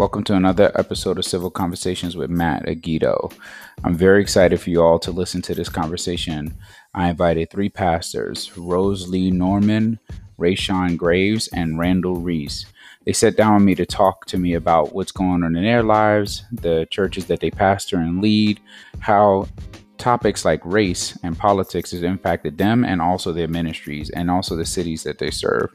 Welcome to another episode of Civil Conversations with Matt Aguido. I'm very excited for you all to listen to this conversation. I invited three pastors Rose Lee Norman, Rayshawn Graves, and Randall Reece. They sat down with me to talk to me about what's going on in their lives, the churches that they pastor and lead, how topics like race and politics has impacted them and also their ministries and also the cities that they serve.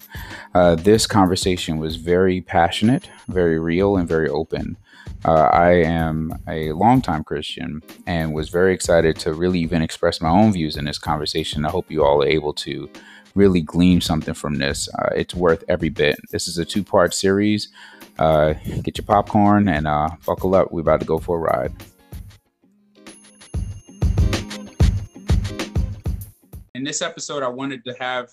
Uh, this conversation was very passionate, very real, and very open. Uh, I am a longtime Christian and was very excited to really even express my own views in this conversation. I hope you all are able to really glean something from this. Uh, it's worth every bit. This is a two part series. Uh, get your popcorn and uh, buckle up. We're about to go for a ride. In this episode, I wanted to have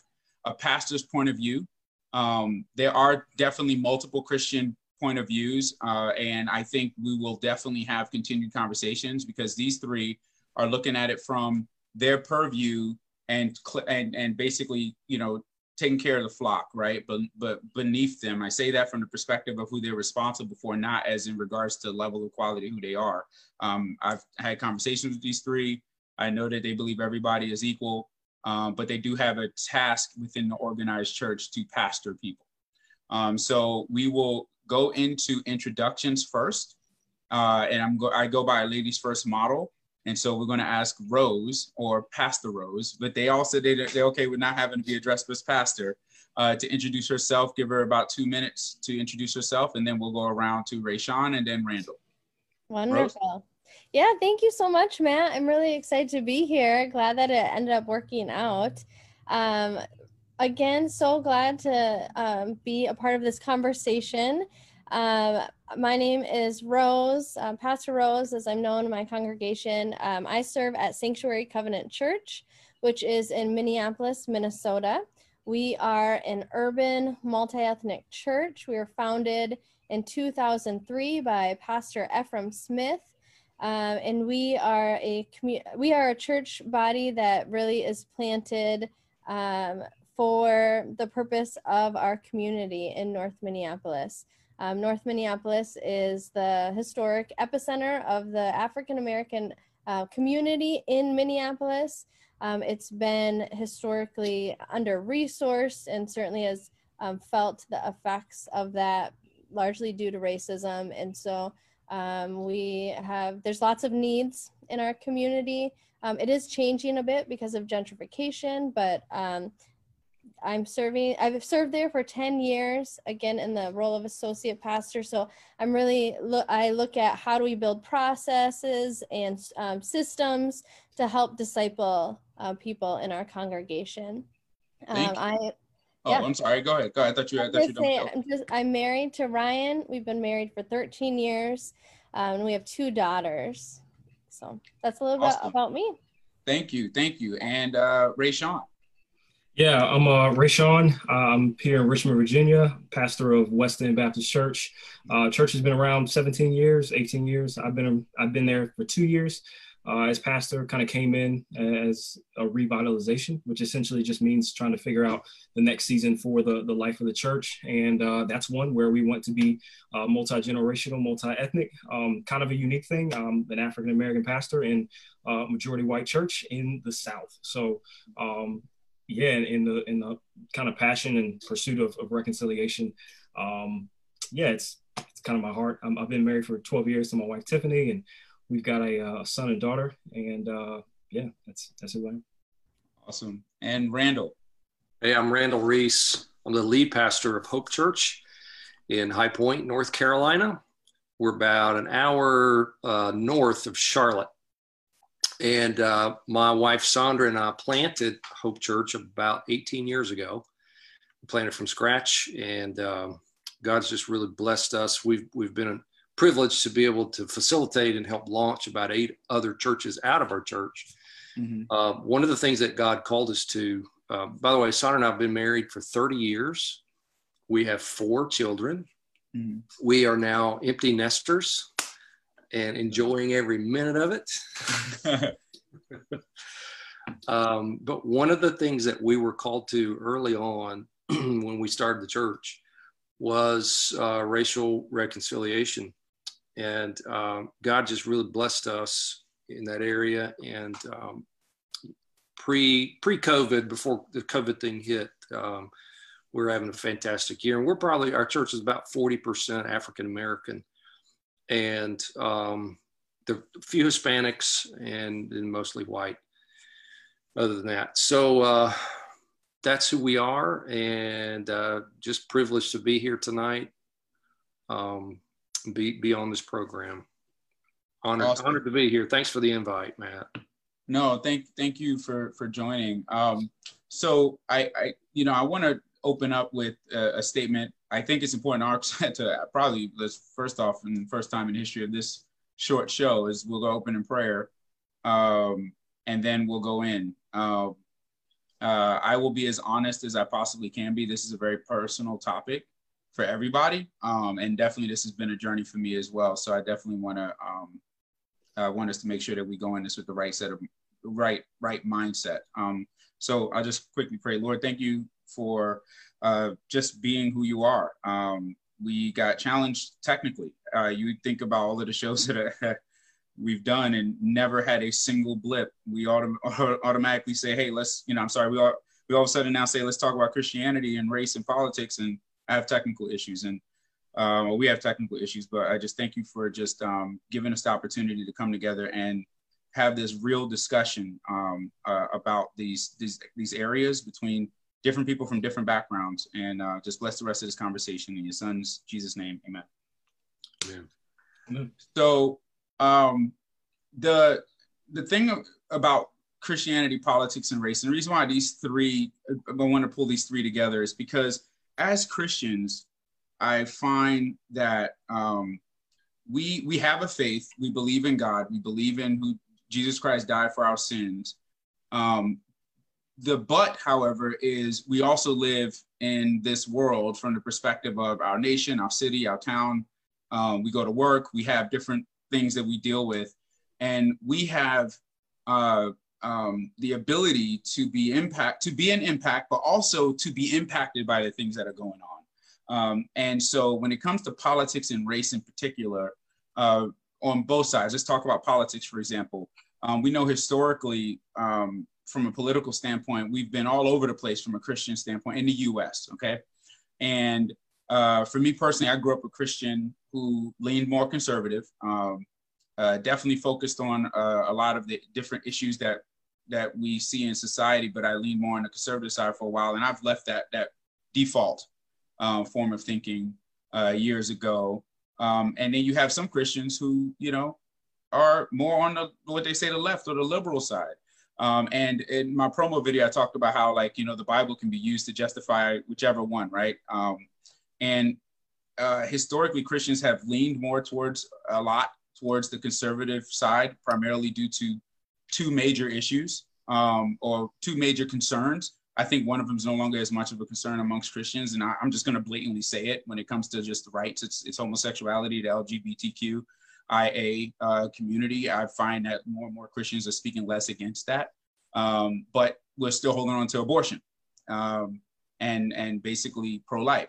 a pastor's point of view. Um, there are definitely multiple Christian point of views, uh, and I think we will definitely have continued conversations because these three are looking at it from their purview and and and basically, you know, taking care of the flock, right? But but beneath them, I say that from the perspective of who they're responsible for, not as in regards to level of quality who they are. Um, I've had conversations with these three. I know that they believe everybody is equal, um, but they do have a task within the organized church to pastor people. Um, so we will go into introductions first, uh, and I'm go I go by a ladies first model. And so we're going to ask Rose or Pastor Rose, but they also they, they're okay with not having to be addressed as pastor uh, to introduce herself. Give her about two minutes to introduce herself, and then we'll go around to Rayshawn and then Randall. Wonderful. Rose? Yeah, thank you so much, Matt. I'm really excited to be here. Glad that it ended up working out. Um, again, so glad to um, be a part of this conversation. Um, my name is Rose, uh, Pastor Rose, as I'm known in my congregation. Um, I serve at Sanctuary Covenant Church, which is in Minneapolis, Minnesota. We are an urban, multi ethnic church. We were founded in 2003 by Pastor Efrem Smith. Um, and we are a commu- we are a church body that really is planted um, for the purpose of our community in North Minneapolis. Um, North Minneapolis is the historic epicenter of the African American uh, community in Minneapolis. Um, it's been historically under resourced and certainly has um, felt the effects of that largely due to racism. And so um, we have, there's lots of needs in our community. Um, it is changing a bit because of gentrification, but um, I'm serving, I've served there for 10 years, again, in the role of associate pastor. So I'm really, look, I look at how do we build processes and um, systems to help disciple uh, people in our congregation. Um, I, Oh, yeah. I'm sorry. Go ahead. Go ahead. I thought you. I thought you. Say, I'm just. I'm married to Ryan. We've been married for 13 years, um, and we have two daughters. So that's a little awesome. bit about me. Thank you. Thank you. And uh, Rayshawn. Yeah, I'm uh, Rayshawn. I'm here in Richmond, Virginia, pastor of West End Baptist Church. Uh, church has been around 17 years, 18 years. I've been I've been there for two years uh, as pastor. Kind of came in as a revitalization, which essentially just means trying to figure out the next season for the the life of the church, and uh, that's one where we want to be uh, multi generational, multi ethnic. Um, kind of a unique thing. I'm an African American pastor in uh, majority white church in the South. So um, yeah, in the in the kind of passion and pursuit of, of reconciliation, um, yeah, it's it's kind of my heart. i have been married for 12 years to my wife Tiffany, and we've got a, uh, son and daughter, and uh, yeah, that's that's who I am. Awesome. And Randall. Hey, I'm Randall Reece. I'm the lead pastor of Hope Church in High Point, North Carolina. We're about an hour uh, north of Charlotte. And uh, my wife Sandra and I planted Hope Church about 18 years ago. We planted from scratch, and um, God's just really blessed us. We've we've been privileged to be able to facilitate and help launch about eight other churches out of our church. Mm-hmm. Uh, one of the things that God called us to, uh, by the way, Sandra and I have been married for 30 years. We have four children. Mm-hmm. We are now empty nesters and enjoying every minute of it. um, but one of the things that we were called to early on when we started the church was uh, racial reconciliation. And um, God just really blessed us in that area. And um, pre pre COVID, before the COVID thing hit, um, we are having a fantastic year. And we're probably our church is about forty percent African American, and um, the few Hispanics and, and mostly white. Other than that, so uh, that's who we are, and uh, just privileged to be here tonight. Um, be be on this program. Honored, awesome. honored to be here. Thanks for the invite, Matt. No, thank thank you for for joining. Um, so I, I you know I want to open up with a, a, statement. I think it's important our, to probably let's first off and first time in history of this short show is we'll go open in prayer, um, and then we'll go in. Uh, uh, I will be as honest as I possibly can be. This is a very personal topic for everybody, um, and definitely this has been a journey for me as well. So I definitely want to um, want us to make sure that we go in this with the right set of right right mindset. Um, so I'll just quickly pray, Lord, thank you for uh, just being who you are. Um, we got challenged technically. Uh, you think about all of the shows that we've done and never had a single blip. We autom- automatically say, hey, let's, you know, I'm sorry, we all, we all of a sudden now say, let's talk about Christianity and race and politics and I have technical issues. And uh, well, we have technical issues, but I just thank you for just um, giving us the opportunity to come together and have this real discussion um, uh, about these, these these areas between different people from different backgrounds, and uh, just bless the rest of this conversation in your son's Jesus' name, Amen. Amen. So um, the the thing about Christianity, politics, and race, and the reason why these three, I want to pull these three together is because as Christians, I find that um, we we have a faith. We believe in God. We believe in who Jesus Christ died for our sins. Um, the but, however, is we also live in this world from the perspective of our nation, our city, our town. Um, we go to work. We have different things that we deal with, and we have uh, um, the ability to be impact to be an impact, but also to be impacted by the things that are going on. Um, and so when it comes to politics and race in particular, uh, on both sides, let's talk about politics, for example. Um, we know historically, um, from a political standpoint, we've been all over the place from a Christian standpoint in the US, okay? And uh, for me personally, I grew up a Christian who leaned more conservative, um, uh, definitely focused on uh, a lot of the different issues that that we see in society, but I leaned more on the conservative side for a while, and I've left that that default uh, form of thinking uh, years ago. Um, and then you have some Christians who, you know, are more on the what they say the left or the liberal side. Um, and in my promo video, I talked about how like you know the Bible can be used to justify whichever one, right? Um, and uh, historically, Christians have leaned more towards a lot towards the conservative side, primarily due to two major issues um, or two major concerns. I think one of them is no longer as much of a concern amongst Christians, and I, am just going to blatantly say it when it comes to just the rights. It's, it's homosexuality, the LGBTQIA uh, community. I find that more and more Christians are speaking less against that, um, but we're still holding on to abortion um, and and basically pro-life.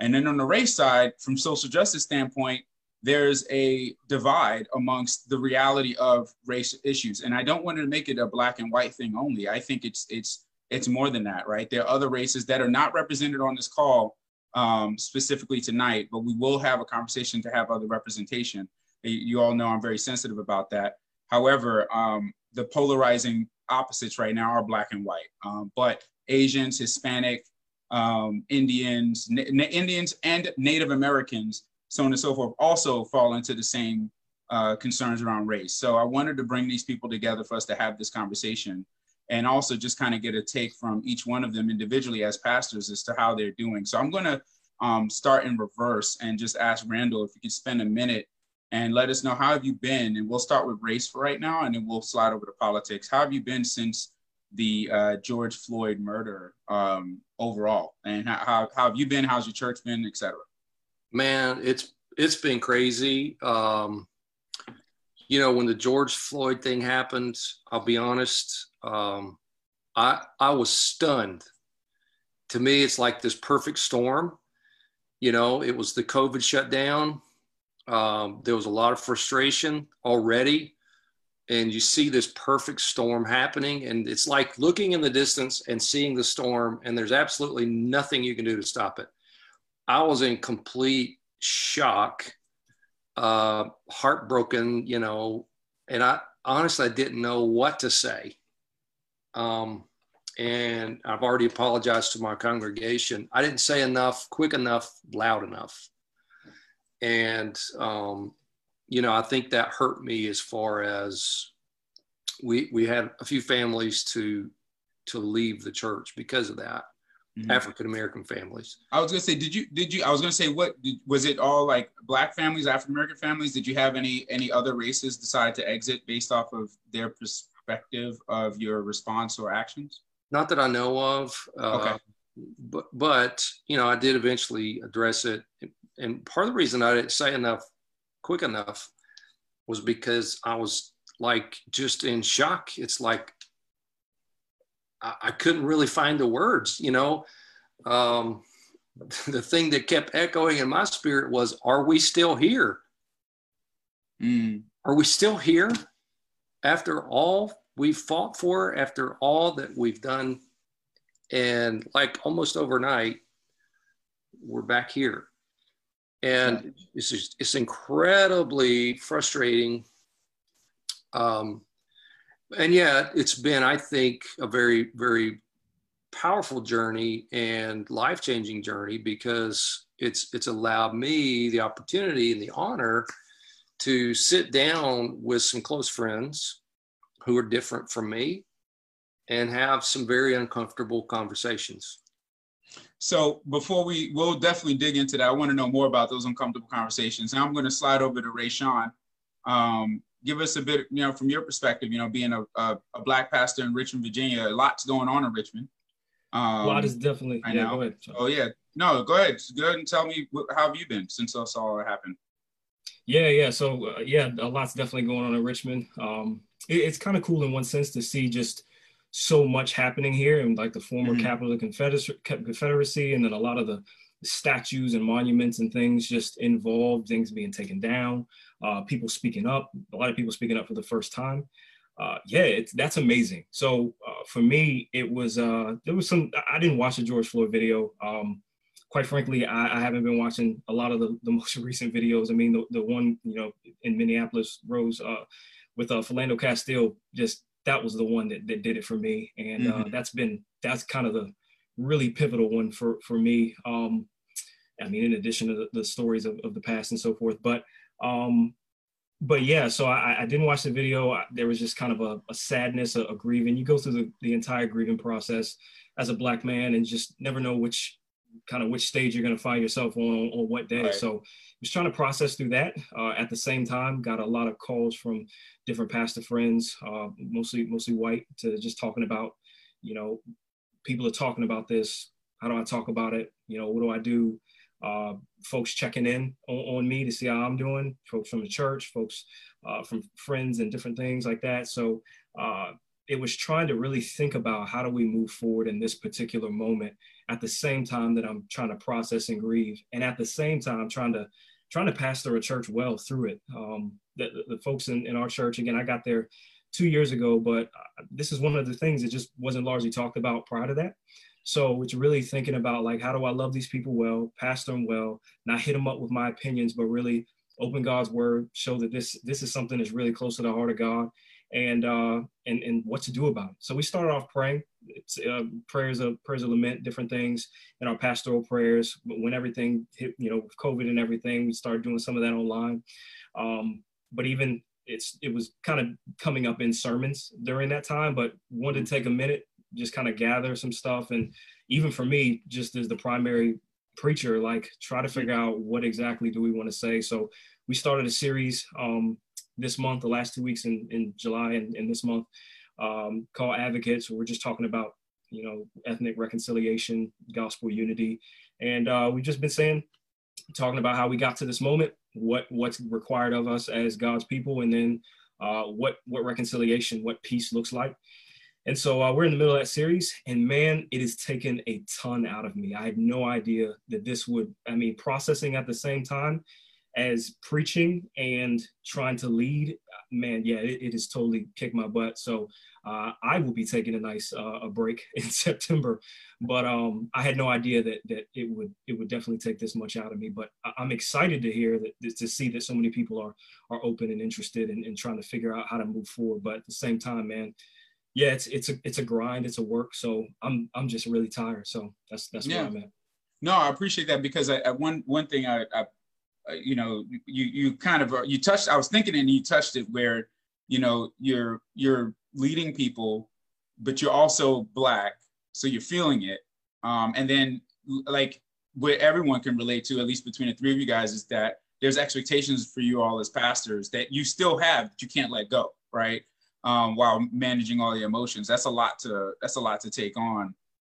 And then on the race side, from social justice standpoint, there's a divide amongst the reality of race issues, and I don't want to make it a black and white thing only. I think it's it's it's more than that, right? There are other races that are not represented on this call um, specifically tonight, but we will have a conversation to have other representation. You all know I'm very sensitive about that. However, um, the polarizing opposites right now are black and white, um, but Asians, Hispanic, um, Indians, Indians, and Native Americans, so on and so forth, also fall into the same uh, concerns around race. So I wanted to bring these people together for us to have this conversation and also just kind of get a take from each one of them individually as pastors as to how they're doing. So I'm going to um, start in reverse and just ask Randall if you could spend a minute and let us know how have you been. And we'll start with race for right now, and then we'll slide over to politics. How have you been since the uh, George Floyd murder um, overall? And how, how, how, have you been? How's your church been, et cetera? Man, it's it's been crazy. Um, you know, when the George Floyd thing happened, I'll be honest, um, I I was stunned. To me, it's like this perfect storm, You know, it was the COVID shutdown. Um, there was a lot of frustration already. And you see this perfect storm happening. And it's like looking in the distance and seeing the storm, and there's absolutely nothing you can do to stop it. I was in complete shock, uh, heartbroken, you know, and I honestly I didn't know what to say. Um, and I've already apologized to my congregation. I didn't say enough, quick enough, loud enough. And, um, you know, I think that hurt me as far as we, we had a few families to, to leave the church because of that. Mm-hmm. African American families. I was gonna say, did you did you? I was gonna say, what did, was it? All like black families, African American families? Did you have any any other races decide to exit based off of their perspective of your response or actions? Not that I know of. Uh, okay. But but you know, I did eventually address it, and part of the reason I didn't say enough quick enough was because I was like just in shock. It's like I, I couldn't really find the words, you know. Um, the thing that kept echoing in my spirit was, Are we still here? Mm. Are we still here after all we've fought for, after all that we've done? And like almost overnight, we're back here. And it's, just, it's incredibly frustrating um, and yet it's been, I think, a very, very powerful journey and life-changing journey because it's it's allowed me the opportunity and the honor to sit down with some close friends who are different from me and have some very uncomfortable conversations. So before we, we'll definitely dig into that. I want to know more about those uncomfortable conversations. Now I'm going to slide over to Rayshawn. Um, give us a bit, you know, from your perspective, you know, being a, a, a black pastor in Richmond, Virginia, a lot's going on in Richmond. Um, a lot is definitely. I yeah, know. Ahead. Oh yeah, no, go ahead. Go ahead and tell me how have you been since I saw it happen. Yeah, yeah. So uh, yeah, a lot's definitely going on in Richmond. Um, it, it's kind of cool in one sense to see just so much happening here and like the former mm-hmm. capital of the Confederacy, and then a lot of the statues and monuments and things just involved, things being taken down, uh, people speaking up, a lot of people speaking up for the first time. Uh, yeah, it's, that's amazing. So uh, for me, it was, uh, there was some, I didn't watch the George Floyd video. Um, quite frankly, I, I, haven't been watching a lot of the, the most recent videos. I mean, the, the one, you know, in Minneapolis, Rose, uh, with uh, Philando Castile, just that was the one that, that did it for me. And uh, mm-hmm. that's been, that's kind of the really pivotal one for, for me. Um, I mean, in addition to the, the stories of, of, the past and so forth. But um, but yeah, so I, I didn't watch the video. There was just kind of a, a sadness, a, a, grieving. You go through the, the entire grieving process as a black man and just never know which kind of which stage you're going to find yourself on on what day. Right. So I was trying to process through that. Uh, at the same time, got a lot of calls from different pastor friends, uh, mostly mostly white, to just talking about, you know, people are talking about this. How do I talk about it? You know, what do I do? Uh, folks checking in on, on, me to see how I'm doing, folks from the church, folks uh, from friends and different things like that. So uh, it was trying to really think about how do we move forward in this particular moment at the same time that I'm trying to process and grieve. And at the same time, trying to trying to pastor a church well through it. Um, the, the, folks in, in our church, again, I got there two years ago, but uh, this is one of the things that just wasn't largely talked about prior to that. So it's really thinking about like, how do I love these people well, pastor them well, not hit them up with my opinions, but really open God's word, show that this this is something that's really close to the heart of God, and uh, and and what to do about it. So we started off praying. It's uh, prayers of prayers of lament, different things in our pastoral prayers. But when everything hit, you know, with COVID and everything, we started doing some of that online. Um, but even it's it was kind of coming up in sermons during that time. But wanted to take a minute just kind of gather some stuff. And even for me just as the primary preacher like try to figure out what exactly do we want to say. So we started a series um, this month the last two weeks in, in july and, and this month um, called advocates. We're just talking about you know ethnic reconciliation gospel unity. And uh, we've just been saying talking about how we got to this moment what what's required of us as god's people and then uh, what what reconciliation what peace looks like And so uh, we're in the middle of that series, and man, it has taken a ton out of me. I had no idea that this would, I mean, processing at the same time as preaching and trying to lead, man, yeah, it, it has totally kicked my butt. So uh, I will be taking a nice uh, a break in September, but um, I had no idea that that it would it would definitely take this much out of me. But I, am excited to hear that to see that so many people are are open and interested in, in trying to figure out how to move forward. But at the same time, man, yeah, it's it's a it's a grind, it's a work. So I'm I'm just really tired. So that's that's yeah. where I'm at. No, I appreciate that because I, I one one thing I, I you know you you kind of you touched I was thinking and you touched it where you know you're you're leading people, but you're also black, so you're feeling it. Um, and then like what everyone can relate to, at least between the three of you guys, is that there's expectations for you all as pastors that you still have that you can't let go, right? Um, while managing all the emotions. That's a lot to that's a lot to take on,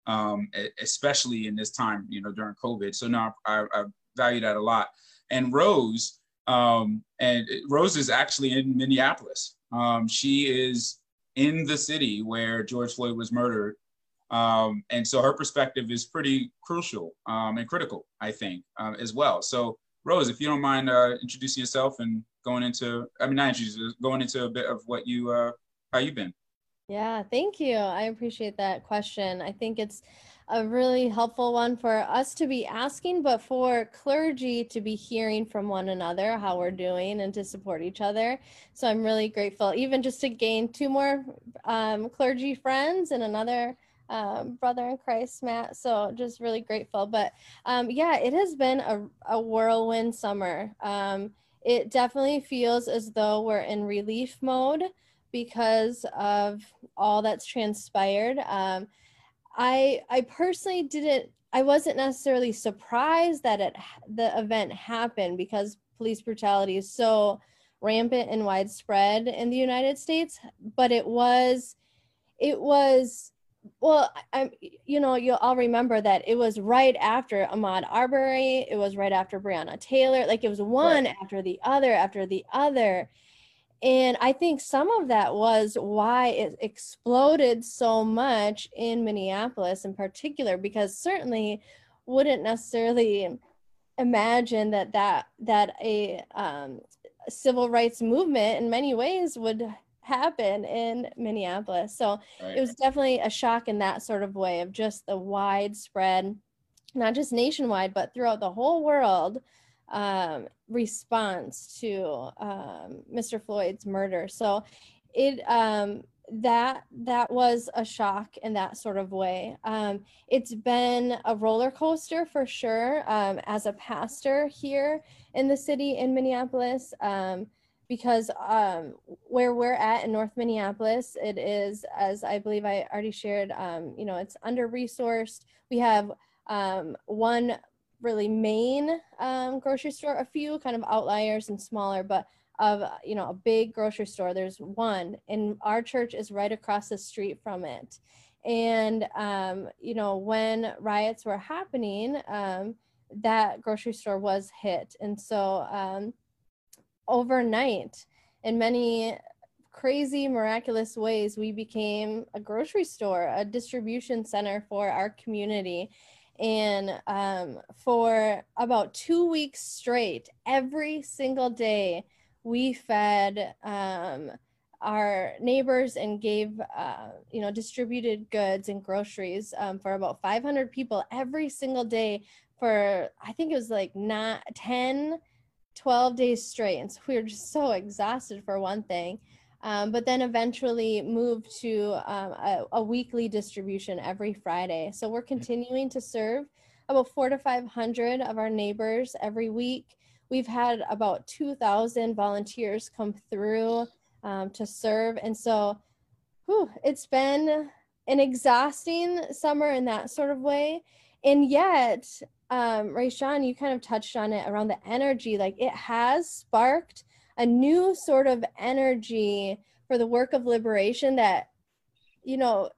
um, especially in this time, you know, during COVID. So now I, I value that a lot. And Rose, um, and Rose is actually in Minneapolis. Um, she is in the city where George Floyd was murdered. Um, and so her perspective is pretty crucial um, and critical, I think, uh, as well. So, Rose, if you don't mind uh, introducing yourself and going into, I mean, not introducing, going into a bit of what you, uh, how you've been. Yeah, thank you. I appreciate that question. I think it's a really helpful one for us to be asking, but for clergy to be hearing from one another how we're doing and to support each other. So I'm really grateful, even just to gain two more um, clergy friends and another um, brother in Christ, Matt. So just really grateful. But um, yeah, it has been a, a whirlwind summer. Um, it definitely feels as though we're in relief mode because of all that's transpired. Um, I I personally didn't I wasn't necessarily surprised that it the event happened because police brutality is so rampant and widespread in the United States, but it was it was well i'm you know you'll all remember that it was right after ahmaud arbery it was right after breonna taylor like it was one right. after the other after the other and I think some of that was why it exploded so much in Minneapolis in particular, because certainly wouldn't necessarily imagine that that that a um, civil rights movement in many ways would happen in Minneapolis. So right. it was definitely a shock in that sort of way of just the widespread, not just nationwide, but throughout the whole world um, response to um, Mr. Floyd's murder. So it um, that that was a shock in that sort of way. Um, it's been a roller coaster for sure um, as a pastor here in the city in Minneapolis. Um, because um, where we're at in North Minneapolis, it is, as I believe I already shared, um, you know, it's under resourced. We have um, one really main um, grocery store, a few kind of outliers and smaller, but of you know a big grocery store there's one and our church is right across the street from it and um, you know when riots were happening um, that grocery store was hit and so overnight. In many crazy miraculous ways we became a grocery store a distribution center for our community. And um, for about two weeks straight, every single day, we fed um, our neighbors and gave, uh, you know, distributed goods and groceries um, for about 500 people every single day for, I think it was like not 10, 12 days straight. And so we were just so exhausted for one thing um, but then eventually moved to um, a, a, weekly distribution every Friday. So we're continuing to serve about four to 500 of our neighbors every week. We've had about 2,000 volunteers come through um, to serve. And so whew, it's been an exhausting summer in that sort of way. And yet, um, Rayshawn, you kind of touched on it around the energy. Like it has sparked a new sort of energy for the work of liberation that you know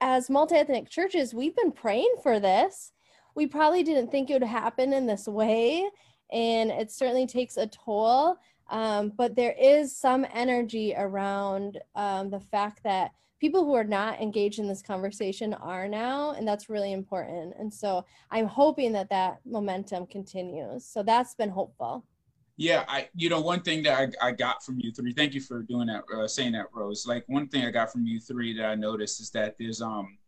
as multi-ethnic churches we've been praying for this we probably didn't think it would happen in this way and it certainly takes a toll um, but there is some energy around um, the fact that people who are not engaged in this conversation are now and that's really important. And so i'm hoping that that momentum continues. So that's been hopeful. Yeah i you know one thing that i, I got from you three thank you for doing that uh, saying that rose. Like one thing i got from you three that i noticed is that there's um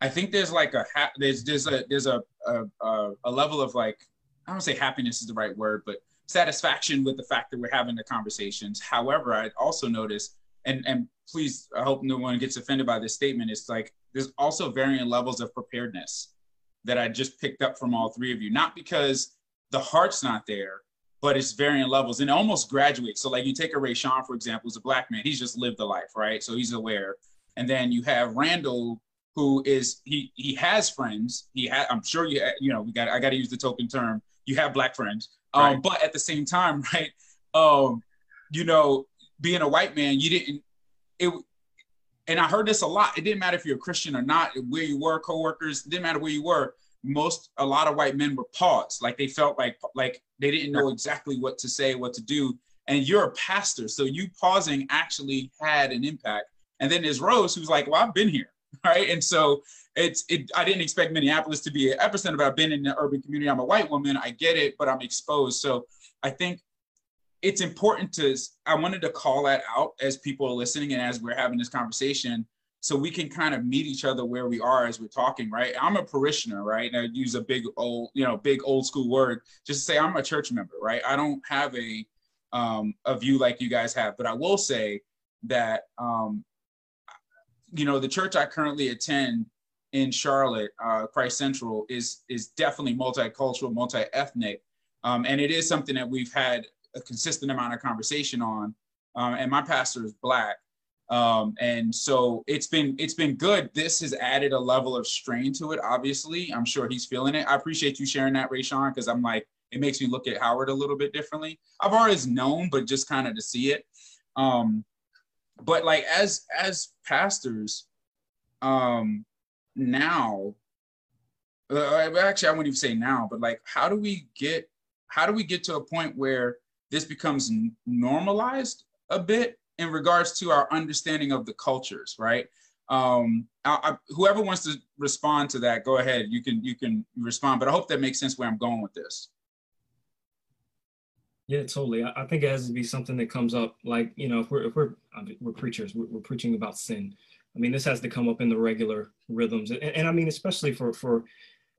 i think there's like a ha- there's there's a there's a a, a level of like i don't say happiness is the right word but satisfaction with the fact that we're having the conversations. However i also noticed and and please, I hope no one gets offended by this statement. It's like there's also varying levels of preparedness that I just picked up from all three of you. Not because the heart's not there, but it's varying levels and it almost graduates. So like you take a Rayshawn, for example, who's a black man, he's just lived the life, right? So he's aware. And then you have Randall, who is he he has friends. He had I'm sure you you know we got I got to use the token term. You have black friends, um, right. but at the same time, right? Um, you know, being a white man, you didn't it and I heard this a lot. It didn't matter if you're a Christian or not, where you were, coworkers, didn't matter where you were. Most a lot of white men were paused, like they felt like like they didn't know exactly what to say, what to do. And you're a pastor, so you pausing actually had an impact. And then there's Rose, who's like, "Well, I've been here, right?" And so it's it. I didn't expect Minneapolis to be an epicenter, but I've been in the urban community. I'm a white woman. I get it, but I'm exposed. So I think it's important to i wanted to call that out as people are listening and as we're having this conversation so we can kind of meet each other where we are as we're talking right? I'm a parishioner right? And i use a big old you know big old school word. Just to say i'm a church member right? I don't have a um, a view like you guys have but i will say that um, you know the church i currently attend in charlotte uh, christ central is is definitely multicultural multi-ethnic um, and it is something that we've had a consistent amount of conversation on. Um, and my pastor is black. Um, and so it's been it's been good. This has added a level of strain to it. Obviously, I'm sure he's feeling it. I appreciate you sharing that, Rayshawn, because I'm like it makes me look at Howard a little bit differently. I've always known, but just kind of to see it. Um, but like as as pastors, um, now, uh, actually, I wouldn't even say now, but like, how do we get how do we get to a point where this becomes normalized a bit in regards to our understanding of the cultures, right? Um, I, I, whoever wants to respond to that, go ahead. You can you can respond, but I hope that makes sense where I'm going with this. Yeah, totally. I, I think it has to be something that comes up, like you know, if we're if we're we're preachers, we're, we're preaching about sin. I mean, this has to come up in the regular rhythms, and, and I mean, especially for for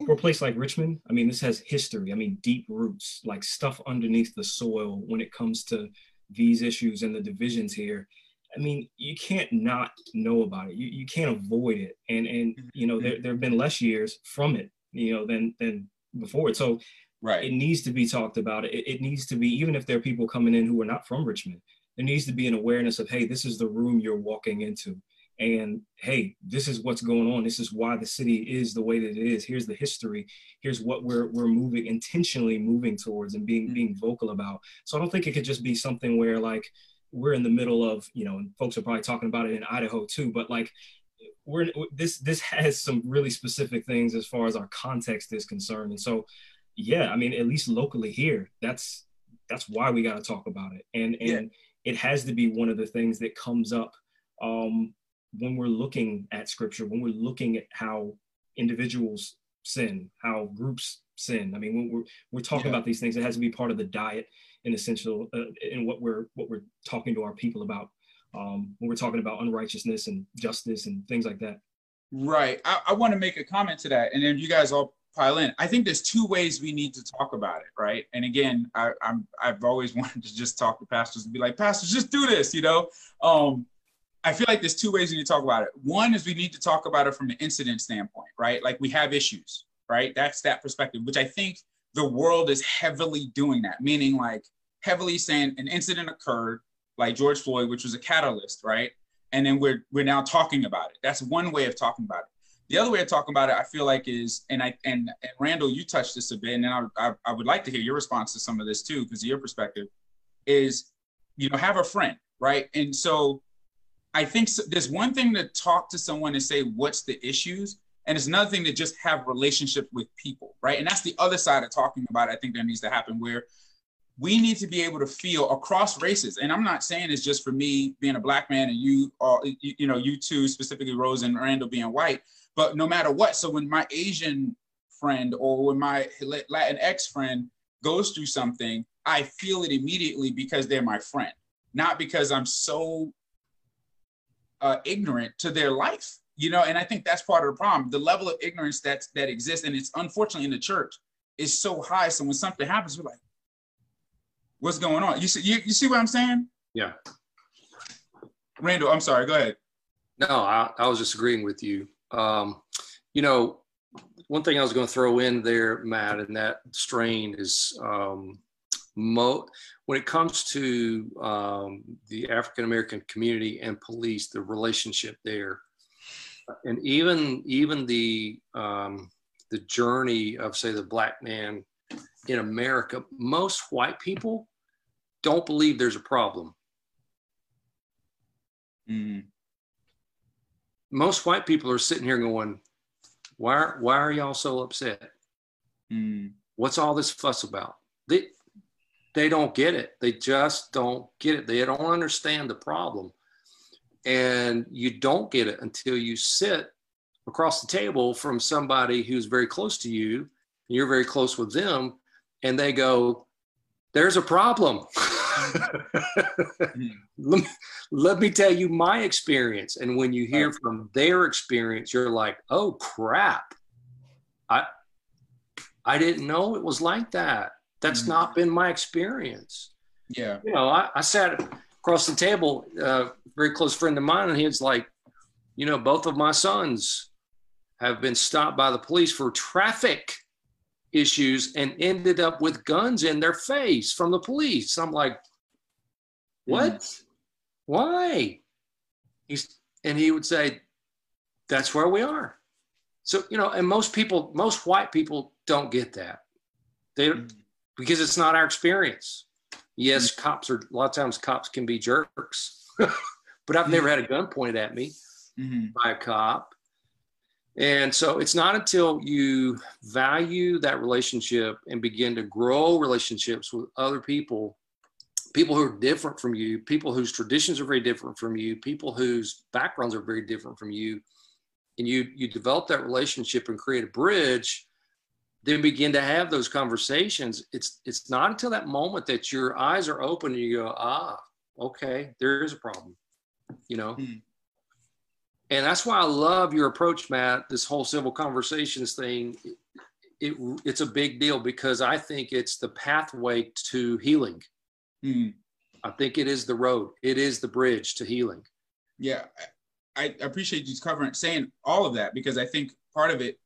for a place like Richmond, I mean, this has history. I mean, deep roots, like stuff underneath the soil when it comes to these issues and the divisions here. I mean, you can't not know about it. You, you can't avoid it. And and mm-hmm. you know, there, there have been less years from it, you know, than than before. So right. it needs to be talked about. It, it needs to be, even if there are people coming in who are not from Richmond, there needs to be an awareness of, hey, this is the room you're walking into and hey this is what's going on. This is why the city is the way that it is. Here's the history. Here's what we're we're moving intentionally moving towards and being mm-hmm. being vocal about. So i don't think it could just be something where like we're in the middle of you know and folks are probably talking about it in idaho too but like we're this this has some really specific things as far as our context is concerned. And so yeah i mean at least locally here that's that's why we got to talk about it. And and yeah. it has to be one of the things that comes up um when we're looking at scripture, when we're looking at how individuals sin, how groups sin. I mean, when we're we're talking yeah. about these things, it has to be part of the diet in essential uh, in what we're what we're talking to our people about um, when we're talking about unrighteousness and justice and things like that. Right. I, I want to make a comment to that, and then you guys all pile in. I think there's two ways we need to talk about it, right? And again, I, I'm I've always wanted to just talk to pastors and be like, pastors, just do this, you know. Um, I feel like there's two ways we need to talk about it. One is we need to talk about it from an incident standpoint, right? Like we have issues, right? That's that perspective, which I think the world is heavily doing that, meaning like heavily saying an incident occurred, like George Floyd, which was a catalyst, right? And then we're we're now talking about it. That's one way of talking about it. The other way of talking about it, I feel like is, and I and, and Randall, you touched this a bit, and then I, I, I would like to hear your response to some of this too, because your perspective is, you know, have a friend, right? And so I think so, there's one thing to talk to someone and say what's the issues, and it's another thing to just have relationships with people, right? And that's the other side of talking about. It. I think that needs to happen where we need to be able to feel across races. And I'm not saying it's just for me being a black man and you, are, you, you know, you two specifically Rose and Randall being white, but no matter what. So when my Asian friend or when my Latin ex friend goes through something, I feel it immediately because they're my friend, not because I'm so uh, ignorant to their life. You know, and I think that's part of the problem. The level of ignorance that's that exists, and it's unfortunately in the church, is so high. So when something happens, we're like, "What's going on?" You see, you, you see what I'm saying? Yeah. Randall, I'm sorry. Go ahead. No, I, I was just agreeing with you. Um, you know, one thing I was going to throw in there, Matt, and that strain is um, mo- when it comes to um, the African American community and police, the relationship there, and even even the um, the journey of say the black man in America, most white people don't believe there's a problem. Mm. Most white people are sitting here going, why, why are y'all so upset? Mm. What's all this fuss about? They, they don't get it. They just don't get it. They don't understand the problem. And you don't get it until you sit across the table from somebody who's very close to you, and you're very close with them, and they go, There's a problem. Let, me, let me tell you my experience. And when you hear from their experience, you're like, oh crap. I I didn't know it was like that. That's mm-hmm. not been my experience. Yeah. You know, I, I sat across the table, uh, very close friend of mine, and he was like, you know, both of my sons have been stopped by the police for traffic issues and ended up with guns in their face from the police. I'm like, what? Mm. Why? He's and he would say, That's where we are. So, you know, and most people, most white people don't get that. They mm. Because it's not our experience. Yes, mm. cops are a lot of times cops can be jerks, but I've never had a gun pointed at me mm-hmm. by a cop. And so it's not until you value that relationship and begin to grow relationships with other people people who are different from you, people whose traditions are very different from you, people whose backgrounds are very different from you, and you you develop that relationship and create a bridge, then begin to have those conversations. It's it's not until that moment that your eyes are open and you go, ah, okay, there is a problem, you know. Mm. And that's why I love your approach, Matt. This whole civil conversations thing, it, it it's a big deal because I think it's the pathway to healing Mm. I think it is the road. It is the bridge to healing. Yeah, I, I appreciate you covering saying all of that because I think part of it,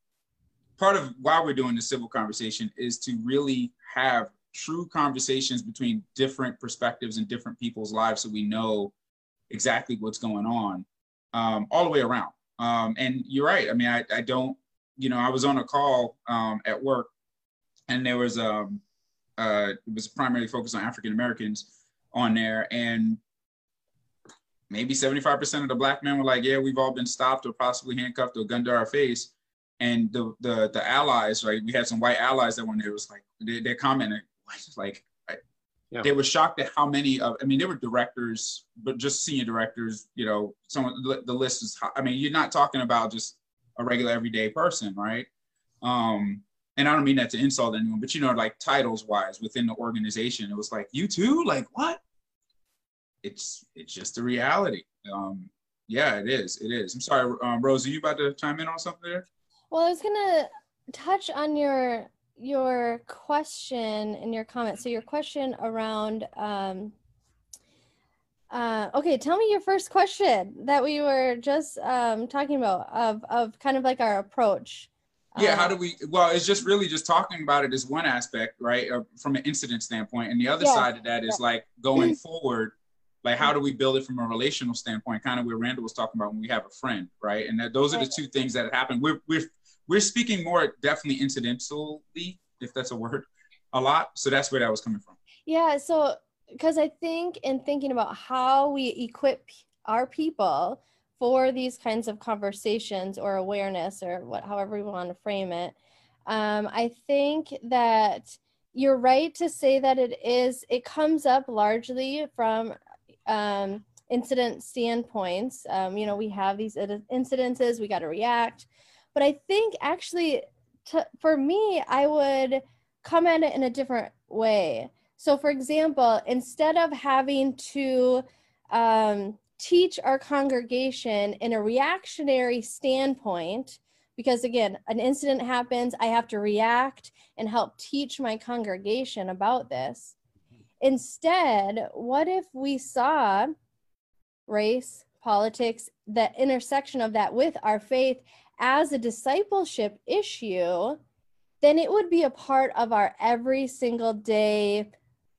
part of why we're doing the civil conversation is to really have true conversations between different perspectives and different people's lives, so we know exactly what's going on um, all the way around. Um, and you're right. I mean, I, I don't, you know, I was on a call um, at work, and there was um, uh, it was primarily focused on African Americans on there, and maybe 75% of the black men were like, "Yeah, we've all been stopped or possibly handcuffed or gunned to our face." And the the the allies, right? We had some white allies that were there. Was like they, they're commenting, like yeah. they were shocked at how many of. I mean, there were directors, but just senior directors. You know, some the list is. I mean, you're not talking about just a regular everyday person, right? Um, and I don't mean that to insult anyone, but you know, like titles wise within the organization, it was like, you too? Like what? It's it's just a reality. Um, yeah, it is. It is. I'm sorry, um, Rose, are you about to chime in on something there? Well, I was gonna touch on your your question and your comment. So your question around um, uh, okay, tell me your first question that we were just um, talking about of, of kind of like our approach yeah how do we well it's just really just talking about it is one aspect right uh, from an incident standpoint and the other yeah. side of that is yeah. like going forward like how do we build it from a relational standpoint kind of where randall was talking about when we have a friend right and that those are the two things that happen we're we're we're speaking more definitely incidentally if that's a word a lot so that's where that was coming from yeah so because i think in thinking about how we equip our people for these kinds of conversations or awareness or what however we want to frame it um, i think that you're right to say that it is, it comes up largely from um, incident standpoints. Um, you know, we have these incidences, we got to react. But I think actually, to, for me, I would come at it in a different way. So, for example, instead of having to um, teach our congregation in a reactionary standpoint, because again, an incident happens, I have to react and help teach my congregation about this. Instead, what if we saw race, politics, the intersection of that with our faith as a discipleship issue? Then it would be a part of our every single day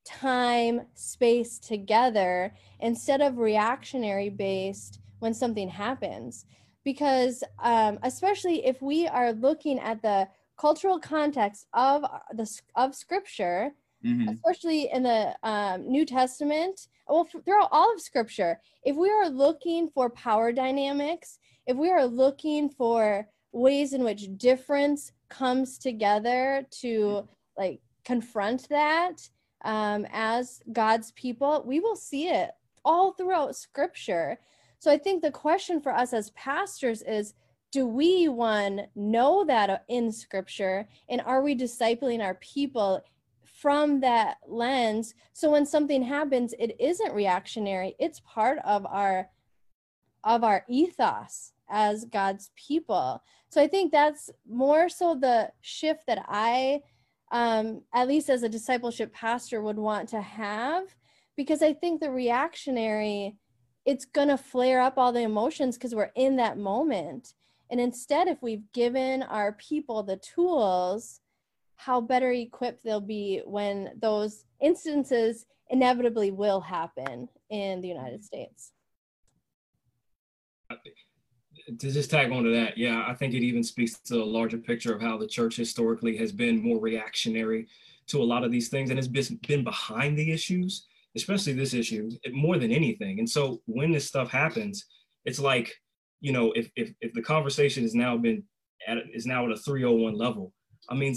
time, space together instead of reactionary based when something happens because um, especially if we are looking at the cultural context of the of scripture mm-hmm. especially in the um, new testament well throughout all of scripture if we are looking for power dynamics if we are looking for ways in which difference comes together to like confront that um, as god's people we will see it all throughout scripture. So I think the question for us as pastors is do we one know that in scripture and are we discipling our people from that lens? So when something happens it isn't reactionary. It's part of our of our ethos as God's people. So I think that's more so the shift that I um, at least as a discipleship pastor would want to have because I think the reactionary it's going to flare up all the emotions because we're in that moment. And instead, if we've given our people the tools, how better equipped they'll be when those instances inevitably will happen in the United States. To just tag on to that, yeah, I think it even speaks to a larger picture of how the church historically has been more reactionary to a lot of these things and has been behind the issues especially this issue, more than anything. And so when this stuff happens, it's like, you know, if if, if the conversation has now been at is now at a 301 level, I mean,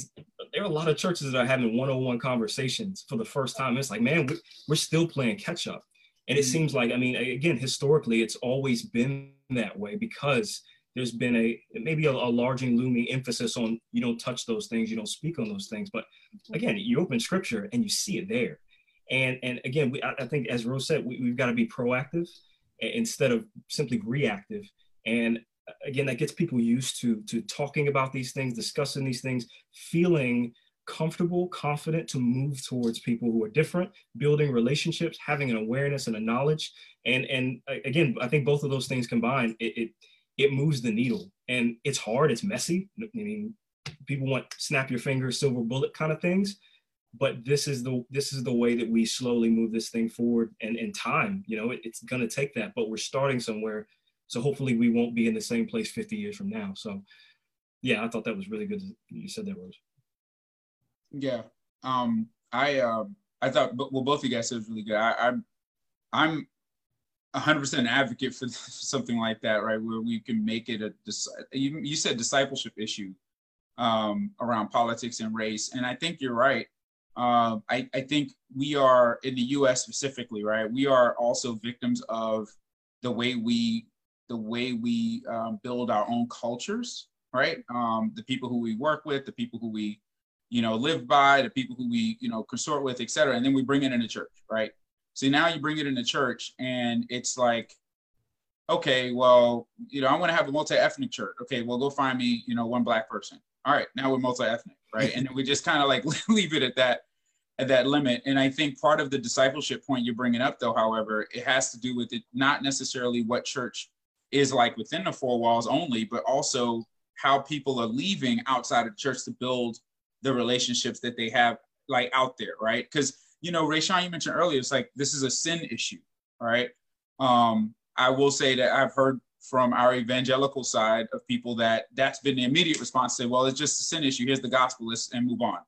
there are a lot of churches that are having 101 conversations for the first time. It's like, man, we're still playing catch up. And it mm-hmm. seems like, I mean, again, historically, it's always been that way because there's been a maybe a, a large and looming emphasis on you don't touch those things, you don't speak on those things. But mm-hmm. again, you open scripture and you see it there. And and again, we, I think as Rose said, we, we've got to be proactive instead of simply reactive. And uh, again, that gets people used to to talking about these things, discussing these things, feeling comfortable, confident to move towards people who are different, building relationships, having an awareness and a knowledge. And and uh, again, I think both of those things combined, it it, it moves the needle. And it's hard, it's messy. I mean, people want snap your fingers, silver bullet kind of things but this is the this is the way that we slowly move this thing forward and in time you know it, it's to take that but we're starting somewhere so hopefully we won't be in the same place 50 years from now so yeah i thought that was really good you said that Rose. Yeah um i uh, i thought well both of you guys said was really good i i'm i'm 100% advocate for something like that right where we can make it a you, you said discipleship issue um, around politics and race and i think you're right um, I, I think we are in the U.S. specifically, right? We are also victims of the way we the way we um, build our own cultures, right? Um, the people who we work with, the people who we, you know, live by, the people who we, you know, consort with, et cetera. And then we bring it into church, right? So now you bring it into church and it's like, okay, well, you know, I want to have a multi-ethnic church. Okay, well, go find me, you know, one black person. All right, now we're multi-ethnic right? and then we just kind of like leave it at that at that limit. And I think part of the discipleship point you're bringing up, though, however, it has to do with it not necessarily what church is like within the four walls only, but also how people are leaving outside of church to build the relationships that they have like out there, right? Because you know, Rayshawn, you mentioned earlier, it's like this is a sin issue, right? Um, I will say that I've heard from our evangelical side of people that that's been the immediate response. Say, well, it's just a sin issue. Here's the gospel, let's and move on.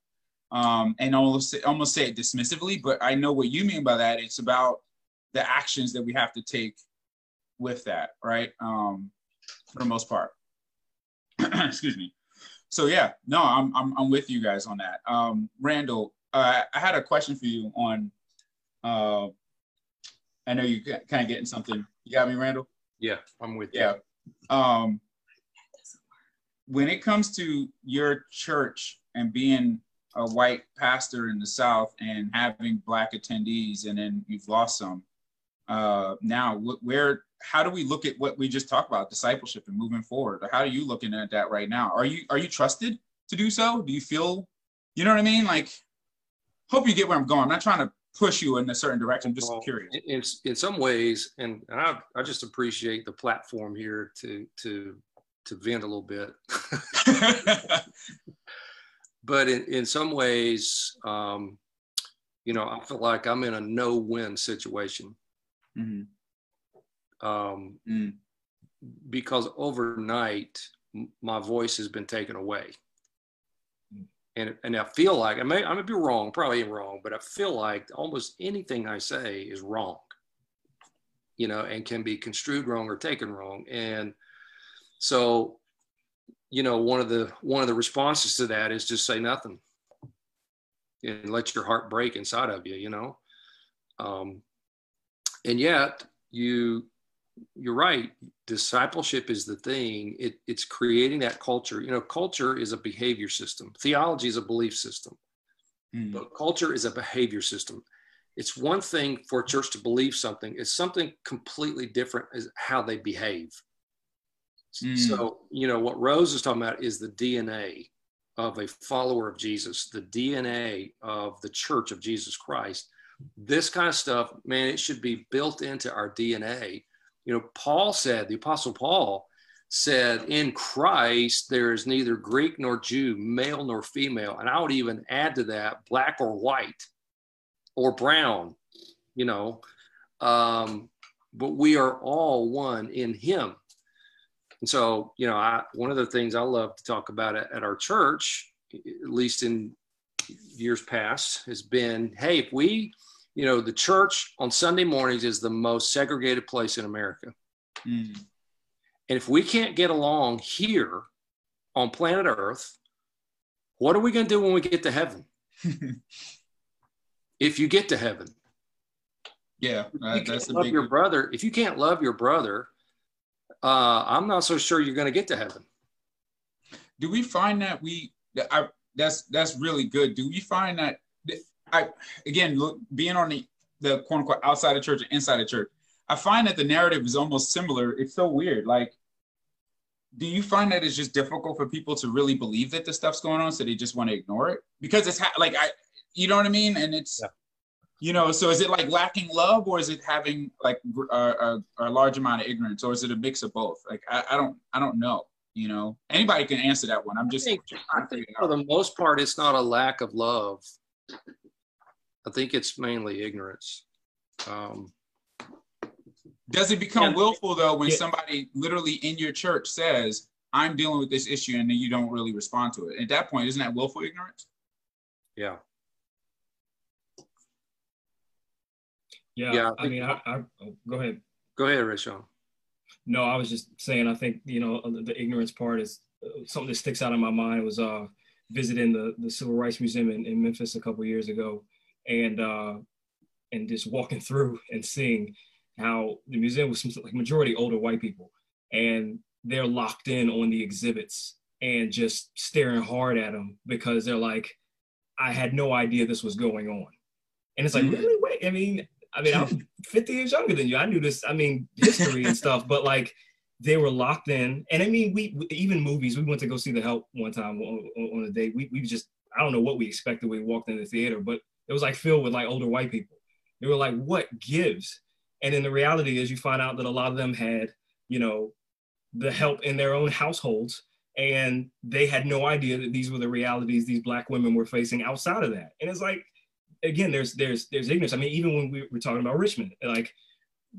Um, and almost almost say it dismissively, but I know what you mean by that. It's about the actions that we have to take with that, right? Um, for the most part. Excuse me. So yeah, no, I'm, I'm I'm with you guys on that. Um, Randall, uh, I had a question for you on. Uh, I know you kind of getting something. You got me, Randall. Yeah, I'm with yeah. you. Um, when it comes to your church and being a white pastor in the South and having black attendees, and then you've lost some. Uh, now, where how do we look at what we just talked about, discipleship and moving forward? Or How are you looking at that right now? Are you are you trusted to do so? Do you feel, you know what I mean? Like, hope you get where I'm going. I'm not trying to push you in a certain direction. I'm just well, curious. In, in some ways, and, and I, I just appreciate the platform here to to to vent a little bit. but in, in some ways, um, you know, I feel like I'm in a no-win situation. Mm-hmm. Um, mm. Because overnight, my voice has been taken away. Mm. And, and I feel like I may I may be wrong, probably wrong, but I feel like almost anything I say is wrong, you know, and can be construed wrong or taken wrong. And so, you know, one of the one of the responses to that is just say nothing and let your heart break inside of you, you know. Um, and yet, you you're right. Discipleship is the thing. It, it's creating that culture. You know, culture is a behavior system. Theology is a belief system, mm. but culture is a behavior system. It's one thing for a church to believe something. It's something completely different is how they behave. Mm. So, you know, what Rose is talking about is the DNA of a follower of Jesus, the DNA of the church of Jesus Christ. This kind of stuff, man, it should be built into our DNA. You know, Paul said, the Apostle Paul said, in Christ, there is neither Greek nor Jew, male nor female. And I would even add to that, black or white or brown, you know. Um, but we are all one in Him. And so, you know, I, one of the things I love to talk about at, at our church, at least in years past, has been, hey, if we, you know, the church on Sunday mornings is the most segregated place in America. Mm. And if we can't get along here on planet Earth, what are we going to do when we get to heaven? if you get to heaven. Yeah, uh, that's love big... your brother. If you can't love your brother, uh, I'm not so sure you're going to get to heaven. Do we find that we? I, that's that's really good. Do we find that? I again, look, being on the the quote unquote outside of church and inside of church, I find that the narrative is almost similar. It's so weird. Like, do you find that it's just difficult for people to really believe that the stuff's going on, so they just want to ignore it? Because it's ha- like I, you know what I mean? And it's yeah. you know so is it like lacking love or is it having like a, a, a, large amount of ignorance or is it a mix of both? Like i, I don't i don't know you know? Anybody can answer that one. I'm just i think, I think for the most part it's not a lack of love i think it's mainly ignorance um, does it become yeah. willful though when yeah. somebody literally in your church says i'm dealing with this issue and then you don't really respond to it at that point isn't that willful ignorance yeah Yeah, yeah. I, I mean, I, I oh, go ahead. Go ahead, Rayshawn. No, I was just saying. I think you know the, the ignorance part is uh, something that sticks out in my mind. Was uh visiting the the Civil Rights Museum in, in Memphis a couple years ago, and uh, and just walking through and seeing how the museum was like majority older white people, and they're locked in on the exhibits and just staring hard at them because they're like, I had no idea this was going on. And it's like, mm-hmm. really? Wait, I mean, I mean, I'm 50 years younger than you. I knew this, I mean, history and stuff, but like they were locked in. And I mean, we even movies, we went to go see The Help one time on, on a date. We, we just, I don't know what we expected when we walked in the theater, but it was like filled with like older white people. They were like, what gives? And then the reality is you find out that a lot of them had, you know, the help in their own households and they had no idea that these were the realities these black women were facing outside of that. And it's like, again, there's there's there's ignorance. I mean, even when we were talking about Richmond, like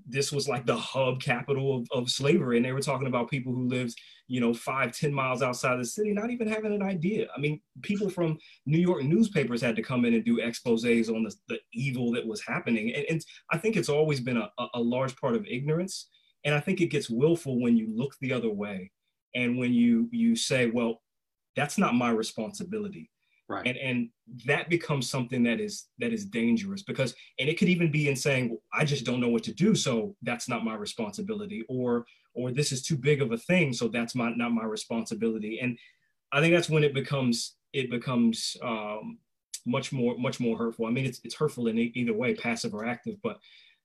this was like the hub capital of, of slavery, and they were talking about people who lived, you know, five, ten miles outside the city, not even having an idea. I mean, people from New York newspapers had to come in and do exposés on the, the evil that was happening, and, and I think it's always been a, a large part of ignorance, and I think it gets willful when you look the other way, and when you you say, well, that's not my responsibility Right. And and that becomes something that is that is dangerous because and it could even be in saying well, I just don't know what to do, so that's not my responsibility, or or this is too big of a thing, so that's my not my responsibility. And I think that's when it becomes it becomes um, much more much more hurtful. I mean, it's it's hurtful in either way, passive or active. But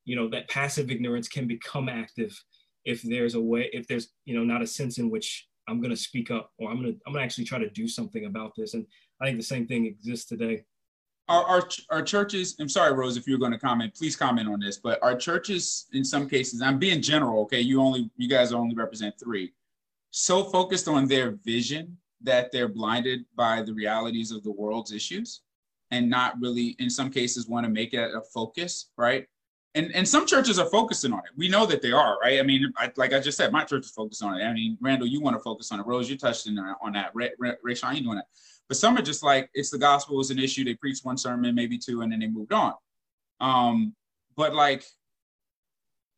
you know that passive ignorance can become active if there's a way if there's you know not a sense in which I'm going to speak up or I'm going to I'm going to actually try to do something about this. And I think the same thing exists today. Our, our, our churches, I'm sorry, Rose, if you're going to comment, please comment on this, but our churches, in some cases, I'm being general, okay? You only, you guys only represent three, so focused on their vision that they're blinded by the realities of the world's issues and not really, in some cases, want to make it a focus, right? And, and some churches are focusing on it. We know that they are, right? I mean, I, like I just said, my church is focused on it. I mean, Randall, you want to focus on it. Rose, you touched on, on that. Ray, Ray, Ray doing that. But some are just like, it's the gospel is an issue. They preach one sermon, maybe two, and then they moved on. Um, but like,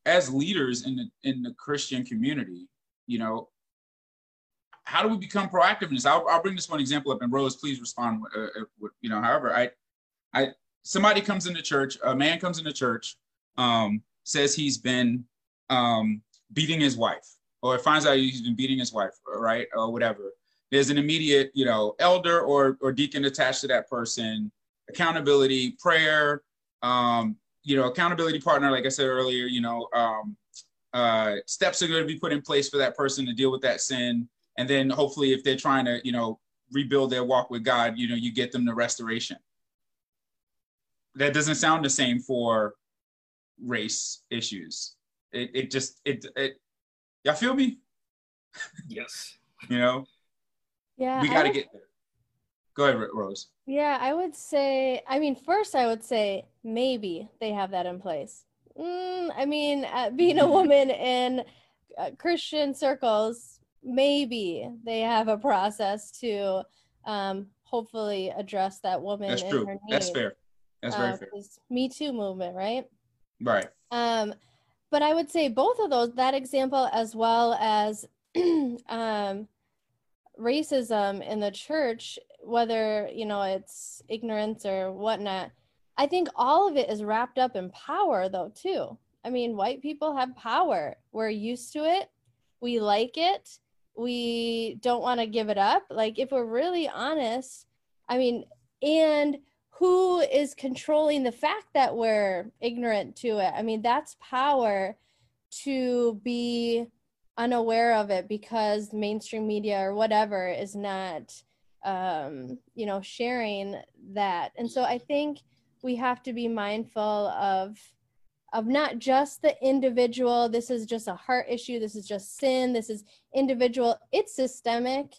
as leaders in the in the Christian community, you know, how do we become proactive in this? I'll, I'll bring this one example up, and Rose, please respond. Uh, uh, you know, however, I, I, somebody comes into church, a man comes into church, um, says he's been um, beating his wife, or finds out he's been beating his wife, right, or whatever. There's an immediate, you know, elder or or deacon attached to that person. Accountability, prayer, um, you know, accountability partner, like I said earlier, you know, um, uh, steps are going to be put in place for that person to deal with that sin and then hopefully if they're trying to you know rebuild their walk with god you know you get them to restoration that doesn't sound the same for race issues it, it just it, it y'all feel me yes you know yeah we got to get there go ahead rose yeah i would say i mean first i would say maybe they have that in place mm, i mean uh, being a woman in uh, christian circles maybe they have a process to um, hopefully address that woman. That's true. That's fair. That's very uh, fair. Me Too movement, right? Right. Um, but I would say both of those, that example as well as um, racism in the church, whether you know it's ignorance or whatnot. I think all of it is wrapped up in power, though, too. I mean, white people have power. We're used to it. We like it we don't want to give it up like if we're really honest i mean and who is controlling the fact that we're ignorant to it? I mean that's power to be unaware of it because mainstream media or whatever is not um, you know sharing that. And so i think we have to be mindful of of not just the individual this is just a heart issue this is just sin this is individual it's systemic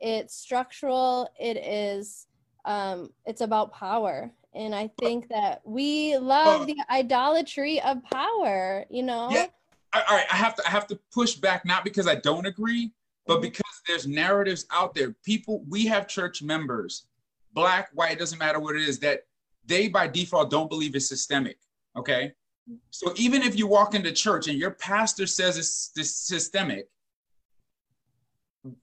it's structural it is um it's about power. And i think that we love the idolatry of power you know? Yeah. All right i have to i have to push back not because i don't agree but mm-hmm. because there's narratives out there. People we have church members black white it doesn't matter what it is that they by default don't believe it's systemic okay? So even if you walk into church and your pastor says it's, it's systemic,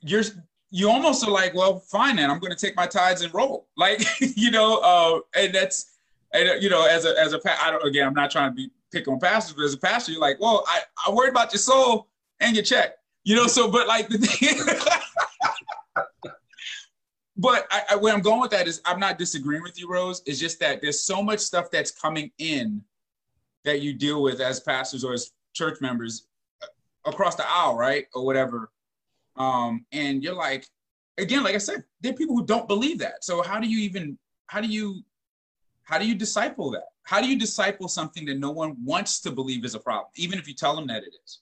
you're you almost are like, well, fine then. I'm going to take my tides and roll, like you know. Uh, and that's and uh, you know, as a as a I don't again, I'm not trying to be pick on pastors, but as a pastor, you're like, well, I I worry about your soul and your check, you know. So, but like the thing. but I, I, where I'm going with that is I'm not disagreeing with you, Rose. It's just that there's so much stuff that's coming in that you deal with as pastors or as church members across the aisle, right? Or whatever. Um, and you're like, again, like I said, there are people who don't believe that. So how do you even how do you how do you disciple that? How do you disciple something that no one wants to believe is a problem, even if you tell them that it is?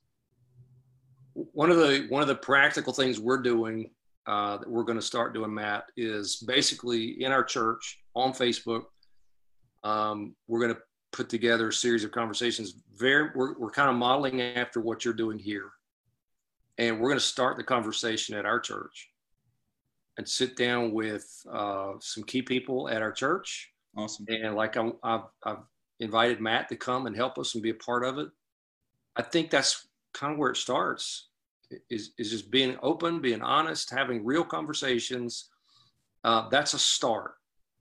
One of the one of the practical things we're doing uh, that we're going to start doing, Matt, is basically in our church on Facebook. Um, we're going to put together a series of conversations. Very, we're, we're kind of modeling after what you're doing here. And we're going to start the conversation at our church and sit down with uh, some key people at our church. Awesome. And like i have I've invited Matt to come and help us and be a part of it. I think that's kind of where it starts is, is just being open, being honest, having real conversations. Uh, that's a start.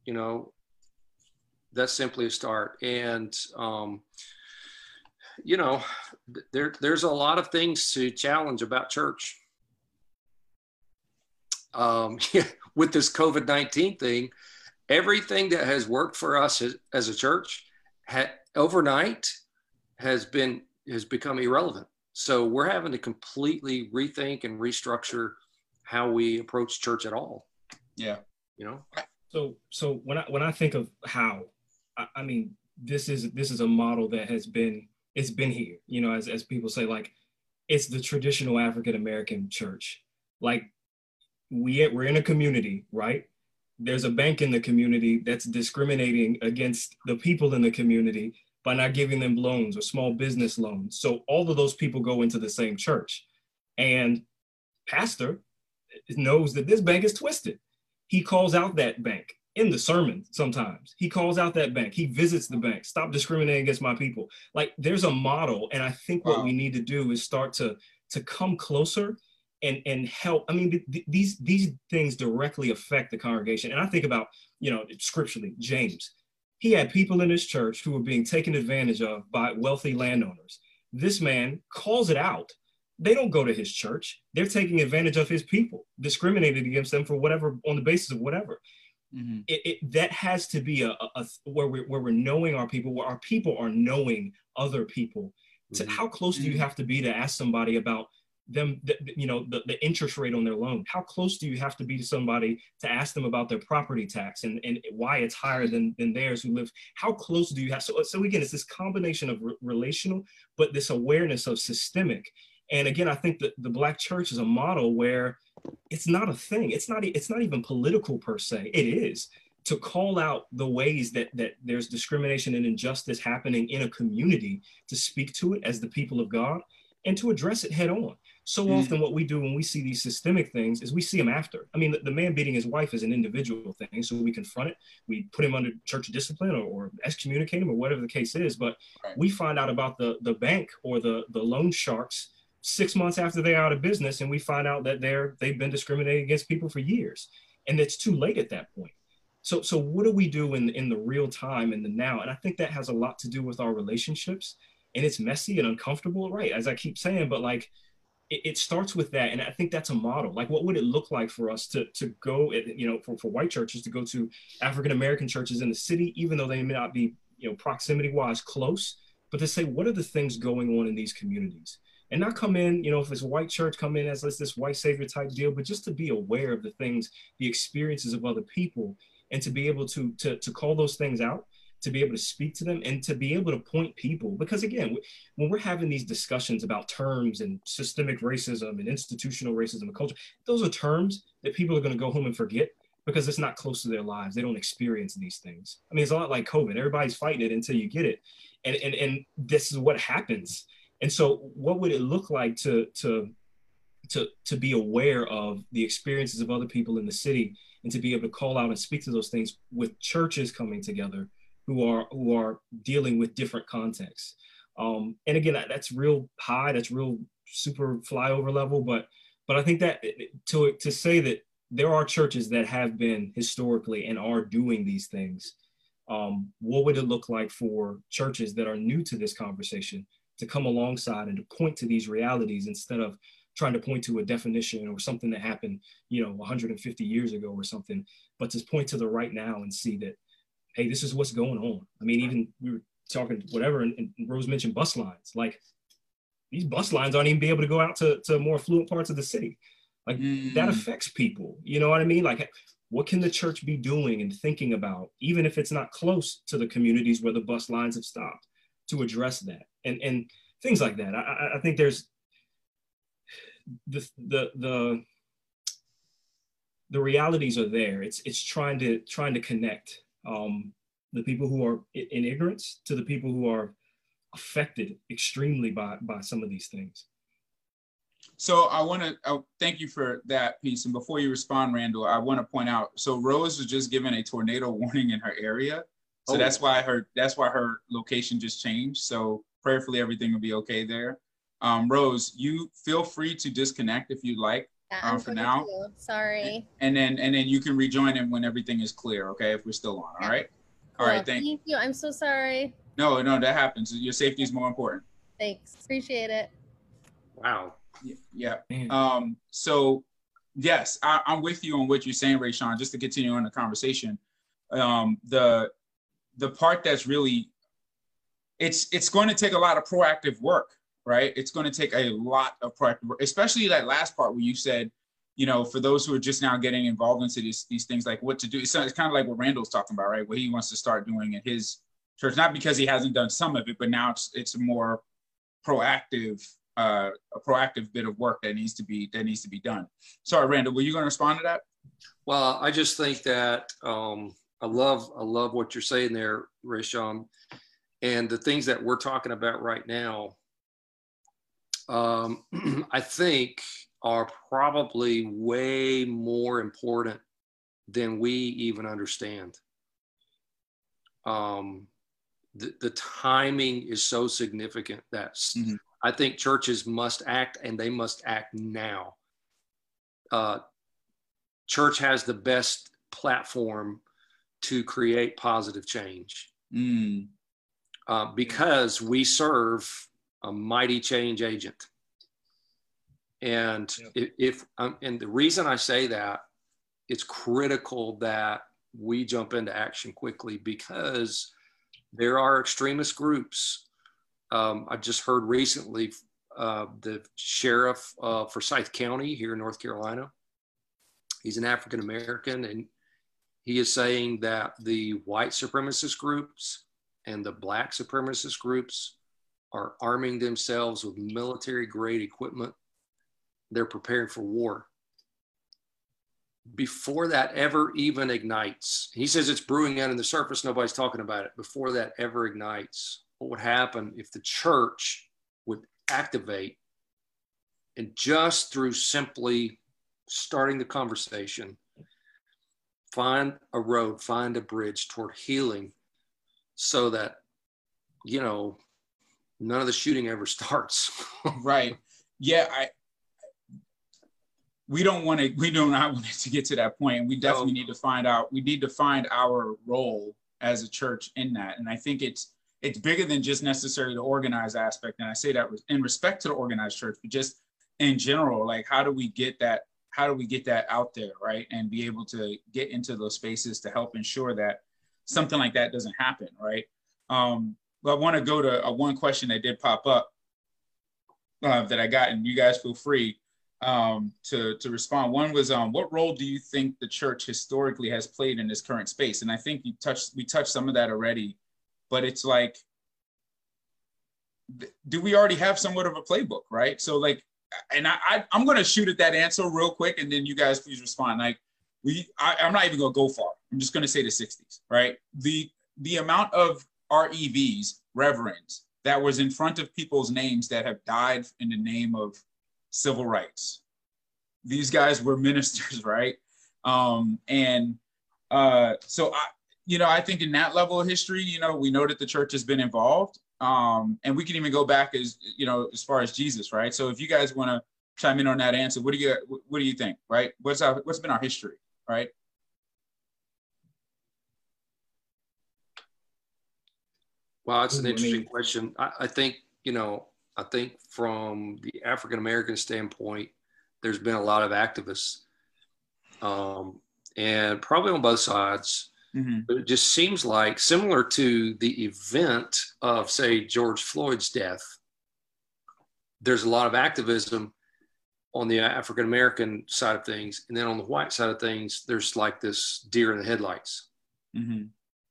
you know, that's simply a start. And, um, you know, there, there's a lot of things to challenge about church. Um, with this COVID 19 thing, everything that has worked for us as, as a church ha- overnight has been has become irrelevant. So we're having to completely rethink and restructure how we approach church at all. Yeah. You know. So so when I when I think of how, I, I mean this is this is a model that has been it's been here. You know, as as people say, like it's the traditional African American church. Like we we're in a community, right? There's a bank in the community that's discriminating against the people in the community by not giving them loans or small business loans. So all of those people go into the same church. And pastor knows that this bank is twisted. He calls out that bank in the sermon sometimes. He calls out that bank. He visits the bank. Stop discriminating against my people. Like there's a model. And I think what wow. we need to do is start to to come closer and and help i mean th- these these things directly affect the congregation and i think about you know scripturally james he had people in his church who were being taken advantage of by wealthy landowners. This man calls it out. They don't go to his church. They're taking advantage of his people, discriminated against them for whatever, on the basis of whatever. Mm-hmm. It, it, that has to be a, a, a, where we're where we're knowing our people, where our people are knowing other people. Mm-hmm. how close do you mm-hmm. have to be to ask somebody about them, the, you know, the, the interest rate on their loan? How close do you have to be to somebody to ask them about their property tax and, and why it's higher than, than theirs who live? How close do you have? So, so again, it's this combination of re- relational, but this awareness of systemic. And again, I think that the Black church is a model where it's not a thing. It's not, it's not even political per se. It is to call out the ways that that there's discrimination and injustice happening in a community to speak to it as the people of god and to address it head on so mm. often, what we do when we see these systemic things is we see them after. I mean, the, the, man beating his wife is an individual thing. So we confront it, we put him under church discipline or, or excommunicate him or whatever the case is. But right. we find out about the, the bank or the, the loan sharks six months after they're out of business. And we find out that they're, they've been discriminating against people for years. And it's too late at that point. So, so what do we do in, in the real time and the now? And I think that has a lot to do with our relationships. And it's messy and uncomfortable, right? As I keep saying, but like, it, it, starts with that. And I think that's a model. Like, what would it look like for us to, to go, you know, for, for white churches to go to African American churches in the city, even though they may not be, you know, proximity wise close, but to say, what are the things going on in these communities? And not come in, you know, if it's a white church, come in as this white savior type deal, but just to be aware of the things, the experiences of other people, and to be able to to, to call those things out to be able to speak to them and to be able to point people. Because again when we're having these discussions about terms and systemic racism and institutional racism and culture those are terms that people are going to go home and forget because it's not close to their lives. They don't experience these things. I mean it's a lot like covid. Everybody's fighting it until you get it. And and, and this is what happens and so what would it look like to to to to be aware of the experiences of other people in the city and to be able to call out and speak to those things with churches coming together who are who are dealing with different contexts. Um, and again, that, that's real high, that's real super flyover level. But but I think that to to say that there are churches that have been historically and are doing these things. Um, what would it look like for churches that are new to this conversation to come alongside and to point to these realities instead of trying to point to a definition or something that happened, you know, 150 years ago or something, but to point to the right now and see that hey, this is what's going on. I mean, even we were talking whatever, and, and Rose mentioned bus lines. Like these bus lines aren't even be able to go out to, to more affluent parts of the city. Like mm. that affects people. You know what I mean? Like what can the church be doing and thinking about, even if it's not close to the communities where the bus lines have stopped, to address that and and things like that. I, I think there's the the the the realities are there. It's it's trying to trying to connect um, the people who are in ignorance to the people who are affected extremely by, by some of these things. So I want to uh, thank you for that piece. And before you respond, Randall, I want to point out. So Rose was just given a tornado warning in her area, so oh. that's why her that's why her location just changed. So prayerfully, everything will be okay there. Um, Rose, you feel free to disconnect if you'd like. um, for now. Sorry. And then and then you can rejoin him when everything is clear. Okay, if we're still on. All right. Cool. All right. Thank, thank you. I'm so sorry. No, no, that happens. Your safety is more important. Thanks. Appreciate it. Wow. Yeah. yeah. Um. So, yes, I, am with you on what you're saying, Rayshawn. Just to continue on the conversation, um, the the part that's really it's it's going to take a lot of proactive work right? It's going to take a lot of proactive work, especially that last part where you said, you know, for those who are just now getting involved into these these things, like what to do. It's, it's kind of like what Randall's talking about, right? What he wants to start doing in his church, not because he hasn't done some of it, but now it's it's a more proactive uh, a proactive bit of work that needs to be that needs to be done. Sorry, Randall, were you going to respond to that? Well, I just think that um, I love I love what you're saying there, Rayshawn, and the things that we're talking about right now um, I think are probably way more important than we even understand. Um, the, the timing is so significant that mm-hmm. I think churches must act and they must act now. Uh, church has the best platform to create positive change mm. Uh, because we serve a mighty change agent. And if, if um, and the reason I say that, it's critical that we jump into action quickly because there are extremist groups. Um, I just heard recently uh, the sheriff uh, Forsyth County here in North Carolina. He's an African American, and he is saying that the white supremacist groups and the black supremacist groups are arming themselves with military grade equipment. They're preparing for war. Before that ever even ignites, he says it's brewing out in the surface, nobody's talking about it. Before that ever ignites, what would happen if the church would activate and just through simply starting the conversation, find a road, find a bridge toward healing so that, you know, none of the shooting ever starts. right. Yeah. I, we don't want to, we do not want it to get to that point. We definitely no. need to find out, we need to find our role as a church in that. And I think it's, it's bigger than just necessarily the organized aspect. And I say that in respect to the organized church, but just in general, like how do we get that, how do we get that out there, right? And be able to get into those spaces to help ensure that something like that doesn't happen, right? Um, well, I want to go to uh, one question that did pop up uh, that I got, and you guys feel free um, to to respond. One was, um, what role do you think the church historically has played in this current space? And I think you touched we touched some of that already, but it's like, do we already have somewhat of a playbook, right? So like, and I, I I'm going to shoot at that answer real quick, and then you guys please respond. Like, we I, I'm not even going to go far. I'm just going to say the 60s, right? The the amount of REVs, reverends, that was in front of people's names that have died in the name of civil rights. These guys were ministers, right? Um, and uh, so I, you know, I think in that level of history, you know, we know that the church has been involved. Um, and we can even go back as you know, as far as Jesus, right? So if you guys want to chime in on that answer, what do you what do you think, right? What's our what's been our history, right? Well, it's an interesting question. I, I think, you know, I think from the African American standpoint, there's been a lot of activists, um, and probably on both sides. Mm-hmm. But it just seems like similar to the event of, say, George Floyd's death. There's a lot of activism on the African American side of things, and then on the white side of things, there's like this deer in the headlights. Mm-hmm.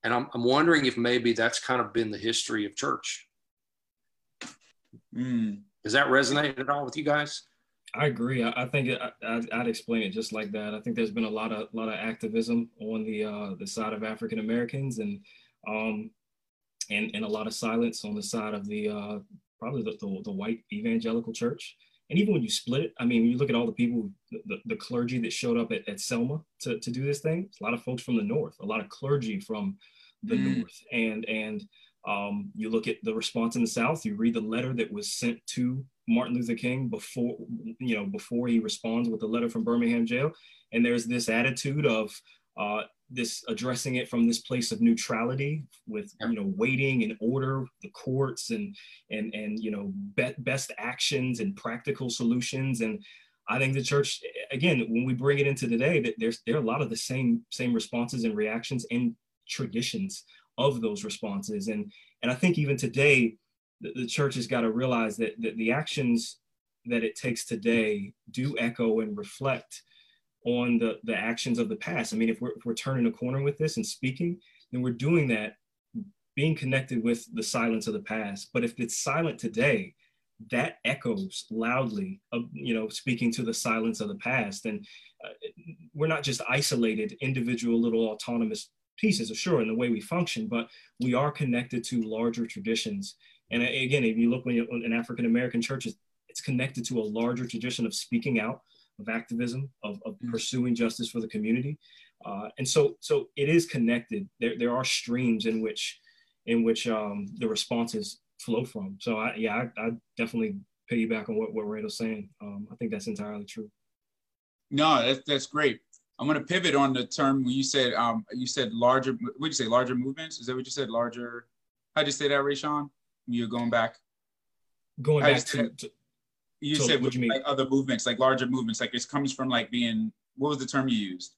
And I'm, I'm wondering if maybe that's kind of been the history of church. Mm. Does that resonate at all with you guys? I agree. I, I think it, I, would explain it just like that. I think there's been a lot of lot of activism on the uh, the side of African Americans and um, and and a lot of silence on the side of the uh, probably the, the, the white evangelical church. And even when you split it, I mean, you look at all the people, the, the clergy that showed up at, at Selma to, to do this thing, a lot of folks from the north, a lot of clergy from the mm. North. And and um, you look at the response in the South. You read the letter that was sent to Martin Luther King before you know before he responds with the letter from Birmingham jail, and there's this attitude of uh, this addressing it from this place of neutrality with you know waiting and order the courts and and and you know be- best actions and practical solutions. And I think the church, again, when we bring it into today, that there's there are a lot of the same same responses and reactions and traditions of those responses, and and I think even today, the, the church has got to realize that, that the actions that it takes today do echo and reflect on the the actions of the past. I mean, if we're if we're turning a corner with this and speaking, then we're doing that being connected with the silence of the past. But if it's silent today, that echoes loudly of you know speaking to the silence of the past and uh, we're not just isolated individual little autonomous pieces sure in the way we function but we are connected to larger traditions and uh, again if you look when in african american churches it's connected to a larger tradition of speaking out of activism of, of mm-hmm. pursuing justice for the community uh, and so so it is connected there, there are streams in which in which um, the responses flow from. So I, yeah, I, I definitely piggyback on what, what Randall's saying. Um, I think that's entirely true. No, that's, that's great. I'm going to pivot on the term when you said, um, you said larger, what did you say, larger movements? Is that what you said? Larger, how'd you say that, Rayshawn? You're going back? Going back to, to, you so said what you mean? like other movements, like larger movements, like it comes from like being, what was the term you used?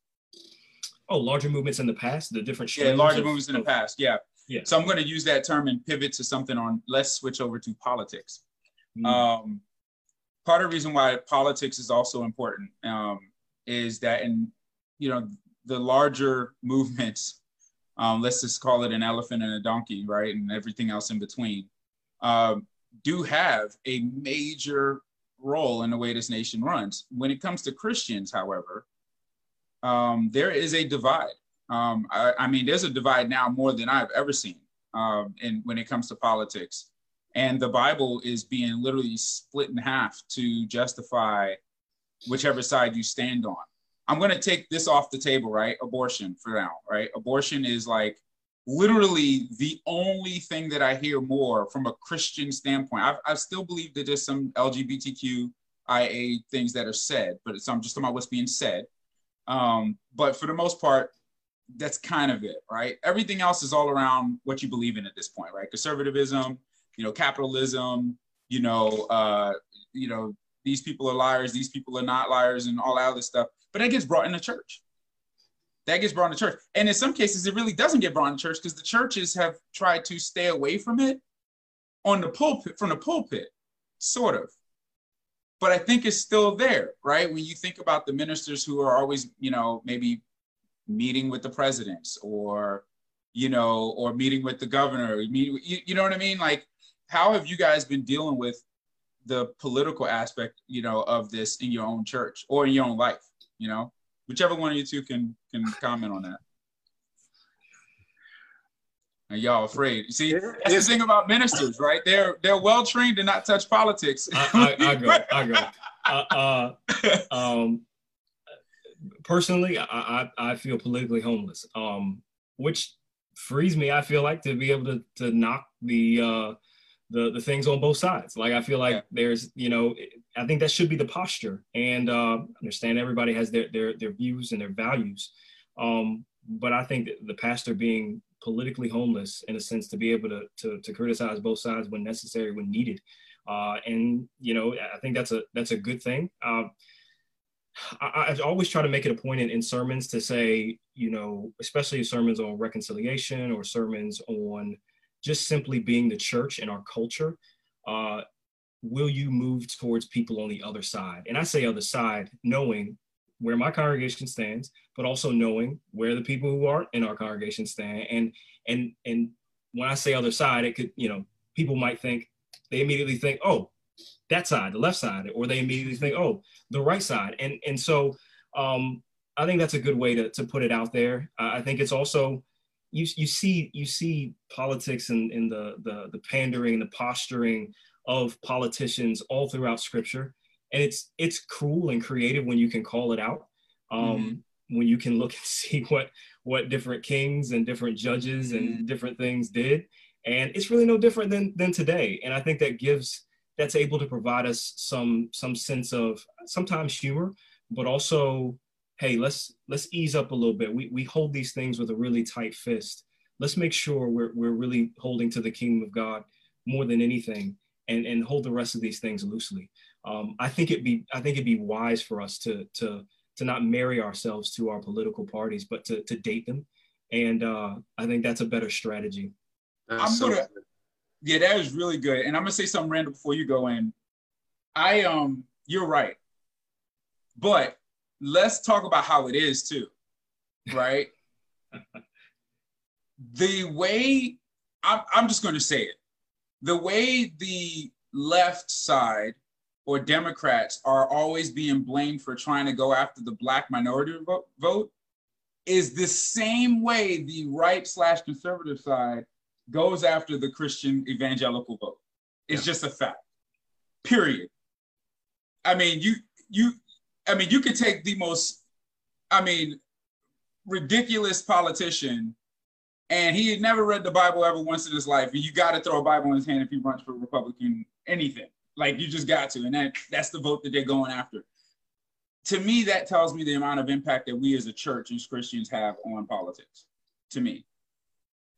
Oh, larger movements in the past, the different Yeah, larger of, movements in the past. Yeah. Yeah. So I'm going to use that term and pivot to something on. Let's switch over to politics. Mm. Um, part of the reason why politics is also important um, is that in you know the larger movements, um, let's just call it an elephant and a donkey, right, and everything else in between, um, do have a major role in the way this nation runs. When it comes to Christians, however, um, there is a divide. Um, I, I, mean, there's a divide now more than I've ever seen um, in, when it comes to politics. And the Bible is being literally split in half to justify whichever side you stand on. I'm going to take this off the table, right? Abortion for now, right? Abortion is like literally the only thing that I hear more from a Christian standpoint. I've, I still believe that there's some LGBTQIA things that are said, but it's, I'm just talking about what's being said. Um, but for the most part, that's kind of it, right? Everything else is all around what you believe in at this point, right? Conservatism, you know, capitalism, you know, uh, you know, these people are liars, these people are not liars, and all that other stuff. But that gets brought in the church. That gets brought in church. And in some cases, it really doesn't get brought in church because the churches have tried to stay away from it on the pulpit, from the pulpit, sort of. But I think it's still there, right? When you think about the ministers who are always, you know, maybe meeting with the presidents or you know or meeting with the governor you know what i mean like how have you guys been dealing with the political aspect you know of this in your own church or in your own life you know whichever one of you two can can comment on that and y'all afraid. You see, that's the thing about ministers, right? They're they're well trained to not touch politics. I, I, I go, I go. Uh, uh, um, personally, I, I, I feel politically homeless, um, which frees me. I feel like to be able to to knock the uh, the the things on both sides. Like I feel like yeah. there's you know I think that should be the posture, and uh, understand everybody has their their their views and their values. Um, but I think the pastor being politically homeless in a sense to be able to to, to criticize both sides when necessary, when needed, uh, and you know I think that's a that's a good thing. Uh, I, I, always try to make it a point in, in sermons to say, you know, especially sermons on reconciliation or sermons on just simply being the church in our culture. Uh, will you move towards people on the other side? And I say other side, knowing where my congregation stands, but also knowing where the people who aren't in our congregation stand. And and and when I say other side, it could, you know, people might think they immediately think, oh, that side, the left side, or they immediately think, oh, the right side. And and so um, I think that's a good way to, to put it out there. Uh, I think it's also you you see you see politics and in, in the, the the pandering and the posturing of politicians all throughout scripture. And it's it's cruel and creative when you can call it out. Um, mm-hmm. when you can look and see what what different kings and different judges and mm-hmm. different things did and it's really no different than than today and i think that gives that's able to provide us some some sense of sometimes humor but also hey let's let's ease up a little bit. We, we hold these things with a really tight fist. Let's make sure we're, we're really holding to the kingdom of god more than anything and and hold the rest of these things loosely. Um, i think it'd be i think it'd be wise for us to to to not marry ourselves to our political parties but to, to date them. And uh, i think that's a better strategy. I'm so gonna yeah that is really good. And i'm gonna say something random before you go in. I um you're right. But let's talk about how it is too, right? the way I'm, I'm just going to say it, the way the left side or Democrats are always being blamed for trying to go after the black minority vote, vote is the same way the right slash conservative side goes after the Christian evangelical vote. It's yeah. just a fact. Period. I mean, you you I mean, you could take the most, I mean, ridiculous politician, and he had never read the Bible ever once in his life, and you got to throw a Bible in his hand if he runs for Republican anything. Like you just got to, and that that's the vote that they're going after. To me, that tells me the amount of impact that we as a church and Christians have on politics. To me.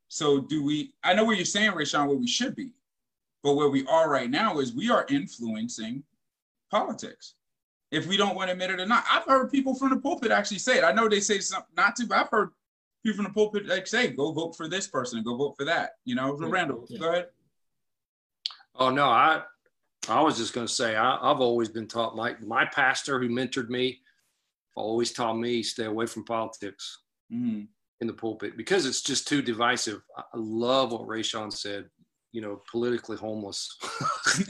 So do we? I know what you're saying, Rayshawn, where we should be, but where we are right now is we are influencing politics if we don't want to admit it or not. I've heard people from the pulpit actually say it. I know they say something not to, but I've heard people from the pulpit like say, "Go vote for this person, go vote for that." You know, so yeah, Randall, yeah. go ahead. Oh no, I I was just going to say I, have always been taught. My my pastor who mentored me always taught me stay away from politics mm-hmm. in the pulpit because it's just too divisive. I love what Rayshawn said. You know, politically homeless.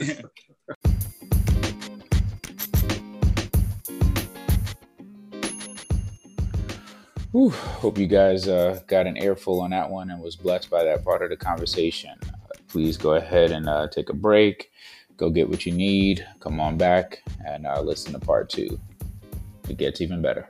Whew, hope you guys uh, got an earful on that one and was blessed by that part of the conversation. Please go ahead and uh, take a break, go get what you need, come on back, and uh, listen to part two. It gets even better.